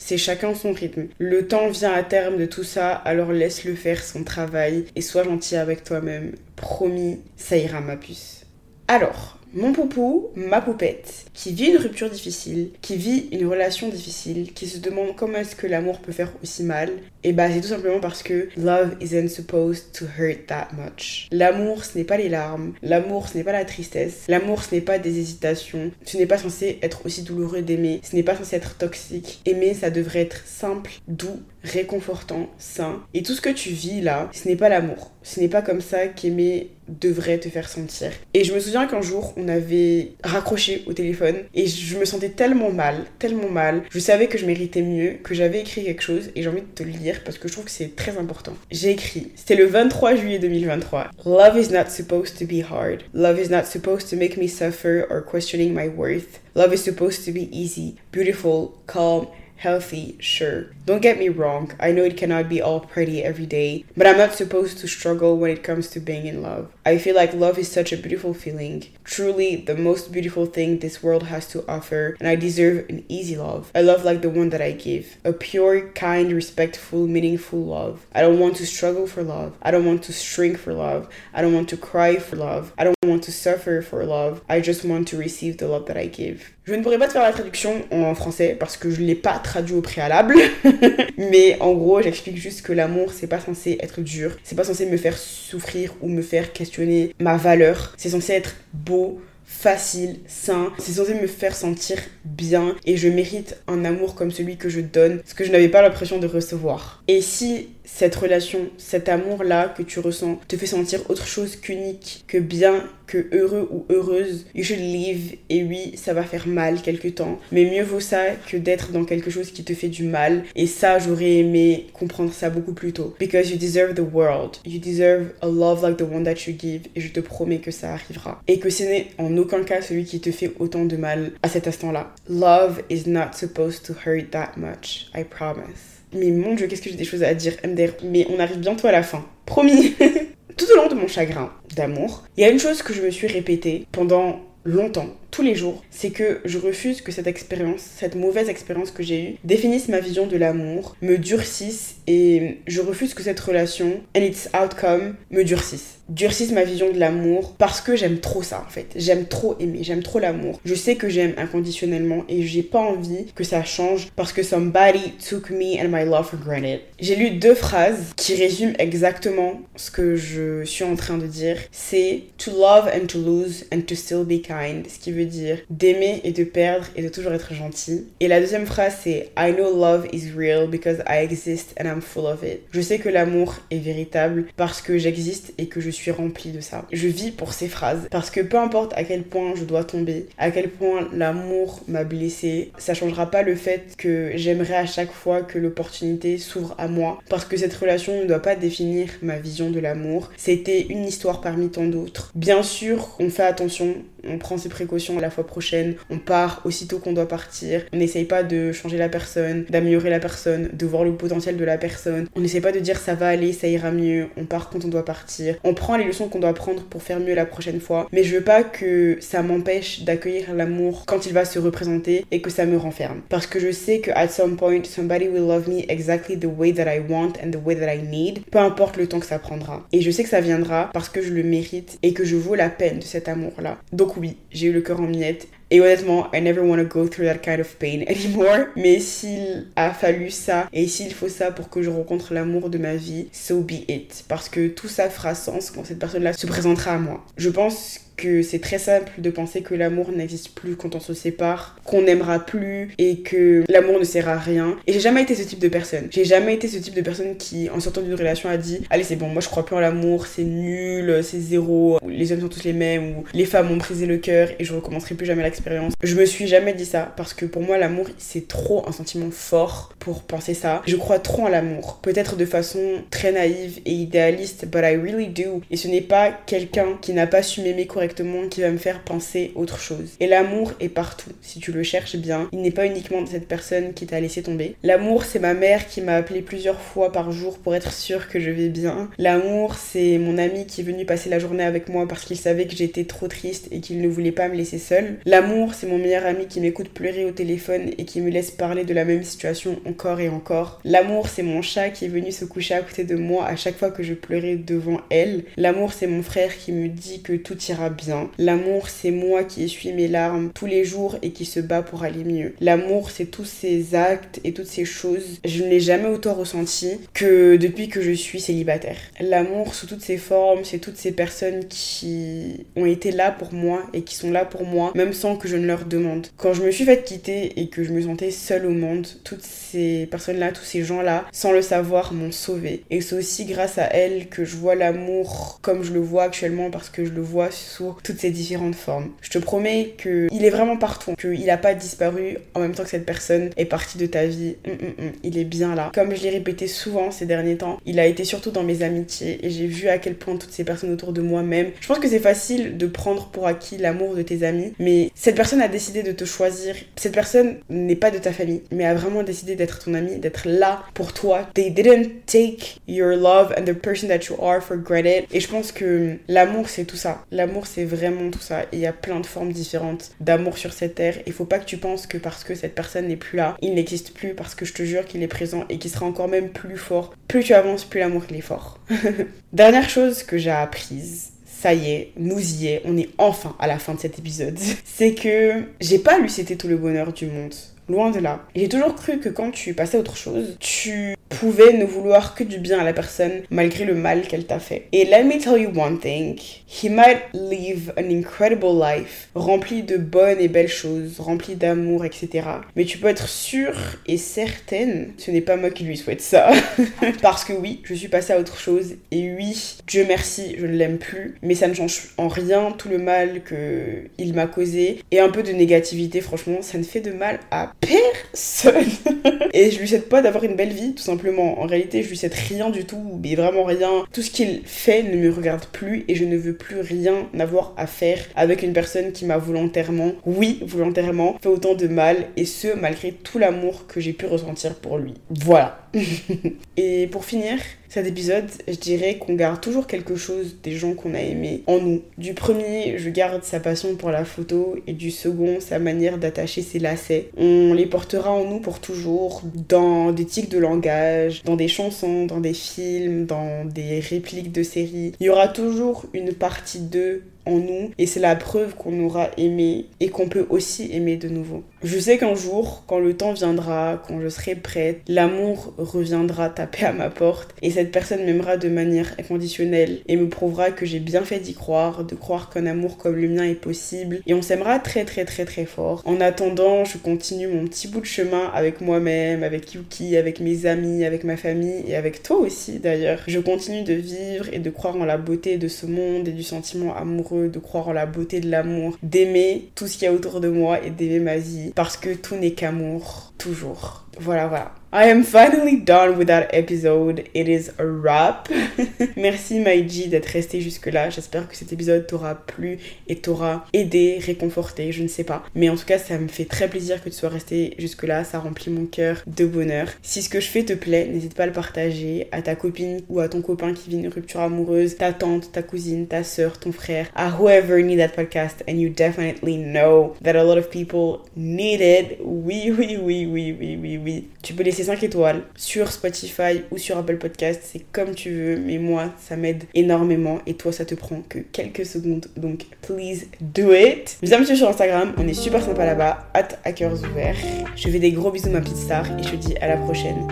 c'est chacun son rythme. Le temps vient à terme de tout ça, alors laisse-le faire son travail et sois gentil avec toi-même. Promis, ça ira ma puce. Alors, mon poupou, ma poupette, qui vit une rupture difficile, qui vit une relation difficile, qui se demande comment est-ce que l'amour peut faire aussi mal, et bah c'est tout simplement parce que love isn't supposed to hurt that much. L'amour ce n'est pas les larmes, l'amour ce n'est pas la tristesse, l'amour ce n'est pas des hésitations, ce n'est pas censé être aussi douloureux d'aimer, ce n'est pas censé être toxique. Aimer ça devrait être simple, doux, réconfortant, sain. Et tout ce que tu vis là, ce n'est pas l'amour. Ce n'est pas comme ça qu'aimer devrait te faire sentir. Et je me souviens qu'un jour, on avait raccroché au téléphone et je me sentais tellement mal, tellement mal. Je savais que je méritais mieux, que j'avais écrit quelque chose et j'ai envie de te le lire parce que je trouve que c'est très important. J'ai écrit, c'était le 23 juillet 2023. Love is not supposed to be hard. Love is not supposed to make me suffer or questioning my worth. Love is supposed to be easy, beautiful, calm, healthy, sure. Don't get me wrong, I know it cannot be all pretty every day, but I'm not supposed to struggle when it comes to being in love. I feel like love is such a beautiful feeling, truly the most beautiful thing this world has to offer, and I deserve an easy love. A love like the one that I give. A pure, kind, respectful, meaningful love. I don't want to struggle for love. I don't want to shrink for love. I don't want to cry for love. I don't want to suffer for love. I just want to receive the love that I give. Je ne pourrais pas te faire la traduction en français parce que je ne l'ai pas traduit au préalable. Mais en gros, j'explique juste que l'amour, c'est pas censé être dur. C'est pas censé me faire souffrir ou me faire questionner ma valeur. C'est censé être beau, facile, sain. C'est censé me faire sentir bien et je mérite un amour comme celui que je donne, ce que je n'avais pas l'impression de recevoir. Et si cette relation, cet amour-là que tu ressens te fait sentir autre chose qu'unique, que bien, que heureux ou heureuse, you should leave. Et oui, ça va faire mal quelque temps, mais mieux vaut ça que d'être dans quelque chose qui te fait du mal. Et ça, j'aurais aimé comprendre ça beaucoup plus tôt. Because you deserve the world. You deserve a love like the one that you give. Et je te promets que ça arrivera. Et que ce n'est en aucun cas celui qui te fait autant de mal à cet instant-là. Love is not supposed to hurt that much. I promise. Mais mon dieu, qu'est-ce que j'ai des choses à dire, MDR. Mais on arrive bientôt à la fin. Promis Tout au long de mon chagrin d'amour, il y a une chose que je me suis répétée pendant longtemps, tous les jours, c'est que je refuse que cette expérience, cette mauvaise expérience que j'ai eue, définisse ma vision de l'amour, me durcisse et je refuse que cette relation and its outcome me durcisse durcisse ma vision de l'amour parce que j'aime trop ça en fait. J'aime trop aimer, j'aime trop l'amour. Je sais que j'aime inconditionnellement et j'ai pas envie que ça change parce que somebody took me and my love for granted. J'ai lu deux phrases qui résument exactement ce que je suis en train de dire. C'est to love and to lose and to still be kind, ce qui veut dire d'aimer et de perdre et de toujours être gentil. Et la deuxième phrase c'est I know love is real because I exist and I'm full of it. Je sais que l'amour est véritable parce que j'existe et que je suis remplie de ça. Je vis pour ces phrases parce que peu importe à quel point je dois tomber, à quel point l'amour m'a blessée, ça changera pas le fait que j'aimerais à chaque fois que l'opportunité s'ouvre à moi parce que cette relation ne doit pas définir ma vision de l'amour. C'était une histoire parmi tant d'autres. Bien sûr, on fait attention, on prend ses précautions la fois prochaine, on part aussitôt qu'on doit partir, on n'essaye pas de changer la personne, d'améliorer la personne, de voir le potentiel de la personne, on n'essaye pas de dire ça va aller, ça ira mieux, on part quand on doit partir, on prend les leçons qu'on doit prendre pour faire mieux la prochaine fois, mais je veux pas que ça m'empêche d'accueillir l'amour quand il va se représenter et que ça me renferme. Parce que je sais que at some point, somebody will love me exactly the way that I want and the way that I need, peu importe le temps que ça prendra. Et je sais que ça viendra parce que je le mérite et que je vaux la peine de cet amour-là. Oui, j'ai eu le cœur en miettes et honnêtement, I never want to go through that kind of pain anymore. Mais s'il a fallu ça et s'il faut ça pour que je rencontre l'amour de ma vie, so be it. Parce que tout ça fera sens quand cette personne-là se présentera à moi. Je pense que c'est très simple de penser que l'amour n'existe plus quand on se sépare, qu'on n'aimera plus et que l'amour ne sert à rien. Et j'ai jamais été ce type de personne. J'ai jamais été ce type de personne qui, en sortant d'une relation, a dit Allez, c'est bon, moi je crois plus en l'amour, c'est nul, c'est zéro, les hommes sont tous les mêmes, ou les femmes ont brisé le cœur et je recommencerai plus jamais l'expérience. Je me suis jamais dit ça parce que pour moi, l'amour, c'est trop un sentiment fort pour penser ça. Je crois trop en l'amour. Peut-être de façon très naïve et idéaliste, but I really do. Et ce n'est pas quelqu'un qui n'a pas su m'aimer correctement qui va me faire penser autre chose. Et l'amour est partout. Si tu le cherches bien, il n'est pas uniquement de cette personne qui t'a laissé tomber. L'amour, c'est ma mère qui m'a appelé plusieurs fois par jour pour être sûre que je vais bien. L'amour, c'est mon ami qui est venu passer la journée avec moi parce qu'il savait que j'étais trop triste et qu'il ne voulait pas me laisser seule. L'amour, c'est mon meilleur ami qui m'écoute pleurer au téléphone et qui me laisse parler de la même situation encore et encore. L'amour, c'est mon chat qui est venu se coucher à côté de moi à chaque fois que je pleurais devant elle. L'amour, c'est mon frère qui me dit que tout ira bien. L'amour, c'est moi qui essuie mes larmes tous les jours et qui se bat pour aller mieux. L'amour, c'est tous ces actes et toutes ces choses. Je ne l'ai jamais autant ressenti que depuis que je suis célibataire. L'amour sous toutes ses formes, c'est toutes ces personnes qui ont été là pour moi et qui sont là pour moi, même sans que je ne leur demande. Quand je me suis fait quitter et que je me sentais seule au monde, toutes ces personnes-là, tous ces gens-là, sans le savoir, m'ont sauvée. Et c'est aussi grâce à elles que je vois l'amour comme je le vois actuellement parce que je le vois sous toutes ces différentes formes. Je te promets qu'il est vraiment partout, qu'il n'a pas disparu en même temps que cette personne est partie de ta vie. Hum, hum, hum. Il est bien là. Comme je l'ai répété souvent ces derniers temps, il a été surtout dans mes amitiés et j'ai vu à quel point toutes ces personnes autour de moi même. Je pense que c'est facile de prendre pour acquis l'amour de tes amis, mais cette personne a décidé de te choisir. Cette personne n'est pas de ta famille, mais a vraiment décidé d'être ton ami, d'être là pour toi. They didn't take your love and the person that you are for granted. Et je pense que l'amour, c'est tout ça. L'amour, c'est vraiment tout ça. Il y a plein de formes différentes d'amour sur cette terre. Il faut pas que tu penses que parce que cette personne n'est plus là, il n'existe plus, parce que je te jure qu'il est présent et qu'il sera encore même plus fort. Plus tu avances, plus l'amour il est fort. Dernière chose que j'ai apprise, ça y est, nous y est, on est enfin à la fin de cet épisode. C'est que j'ai pas lu tout le bonheur du monde. Loin de là. J'ai toujours cru que quand tu passais à autre chose, tu pouvais ne vouloir que du bien à la personne malgré le mal qu'elle t'a fait. Et let me tell you one thing, he might live an incredible life, rempli de bonnes et belles choses, rempli d'amour, etc. Mais tu peux être sûre et certaine, ce n'est pas moi qui lui souhaite ça. Parce que oui, je suis passée à autre chose. Et oui, Dieu merci, je ne l'aime plus. Mais ça ne change en rien tout le mal que il m'a causé. Et un peu de négativité, franchement, ça ne fait de mal à personne. et je lui souhaite pas d'avoir une belle vie, tout simplement en réalité, je lui souhaite rien du tout, mais vraiment rien. Tout ce qu'il fait ne me regarde plus et je ne veux plus rien avoir à faire avec une personne qui m'a volontairement, oui, volontairement, fait autant de mal et ce, malgré tout l'amour que j'ai pu ressentir pour lui. Voilà. et pour finir, cet épisode, je dirais qu'on garde toujours quelque chose des gens qu'on a aimés en nous. Du premier, je garde sa passion pour la photo et du second, sa manière d'attacher ses lacets. On les portera en nous pour toujours, dans des tics de langage, dans des chansons, dans des films, dans des répliques de séries. Il y aura toujours une partie d'eux en nous et c'est la preuve qu'on aura aimé et qu'on peut aussi aimer de nouveau. Je sais qu'un jour, quand le temps viendra, quand je serai prête, l'amour reviendra taper à ma porte et cette personne m'aimera de manière inconditionnelle et me prouvera que j'ai bien fait d'y croire, de croire qu'un amour comme le mien est possible et on s'aimera très très très très fort. En attendant, je continue mon petit bout de chemin avec moi-même, avec Yuki, avec mes amis, avec ma famille et avec toi aussi d'ailleurs. Je continue de vivre et de croire en la beauté de ce monde et du sentiment amoureux de croire en la beauté de l'amour, d'aimer tout ce qu'il y a autour de moi et d'aimer ma vie. Parce que tout n'est qu'amour, toujours. Voilà, voilà. I am finally done with that episode. It is a wrap. Merci Maïji d'être resté jusque-là. J'espère que cet épisode t'aura plu et t'aura aidé, réconforté, je ne sais pas. Mais en tout cas, ça me fait très plaisir que tu sois resté jusque-là. Ça remplit mon cœur de bonheur. Si ce que je fais te plaît, n'hésite pas à le partager à ta copine ou à ton copain qui vit une rupture amoureuse, ta tante, ta cousine, ta soeur, ton frère, à whoever need that podcast. And you definitely know that a lot of people need it. Oui, oui, oui, oui, oui, oui, oui. Tu peux laisser 5 étoiles sur Spotify ou sur Apple Podcast, c'est comme tu veux, mais moi ça m'aide énormément et toi ça te prend que quelques secondes, donc please do it. Viens me sur Instagram, on est super sympa là-bas, at hackers ouverts. Je fais des gros bisous ma petite star et je te dis à la prochaine.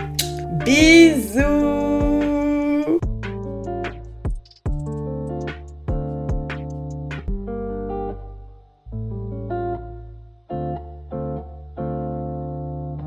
Bisous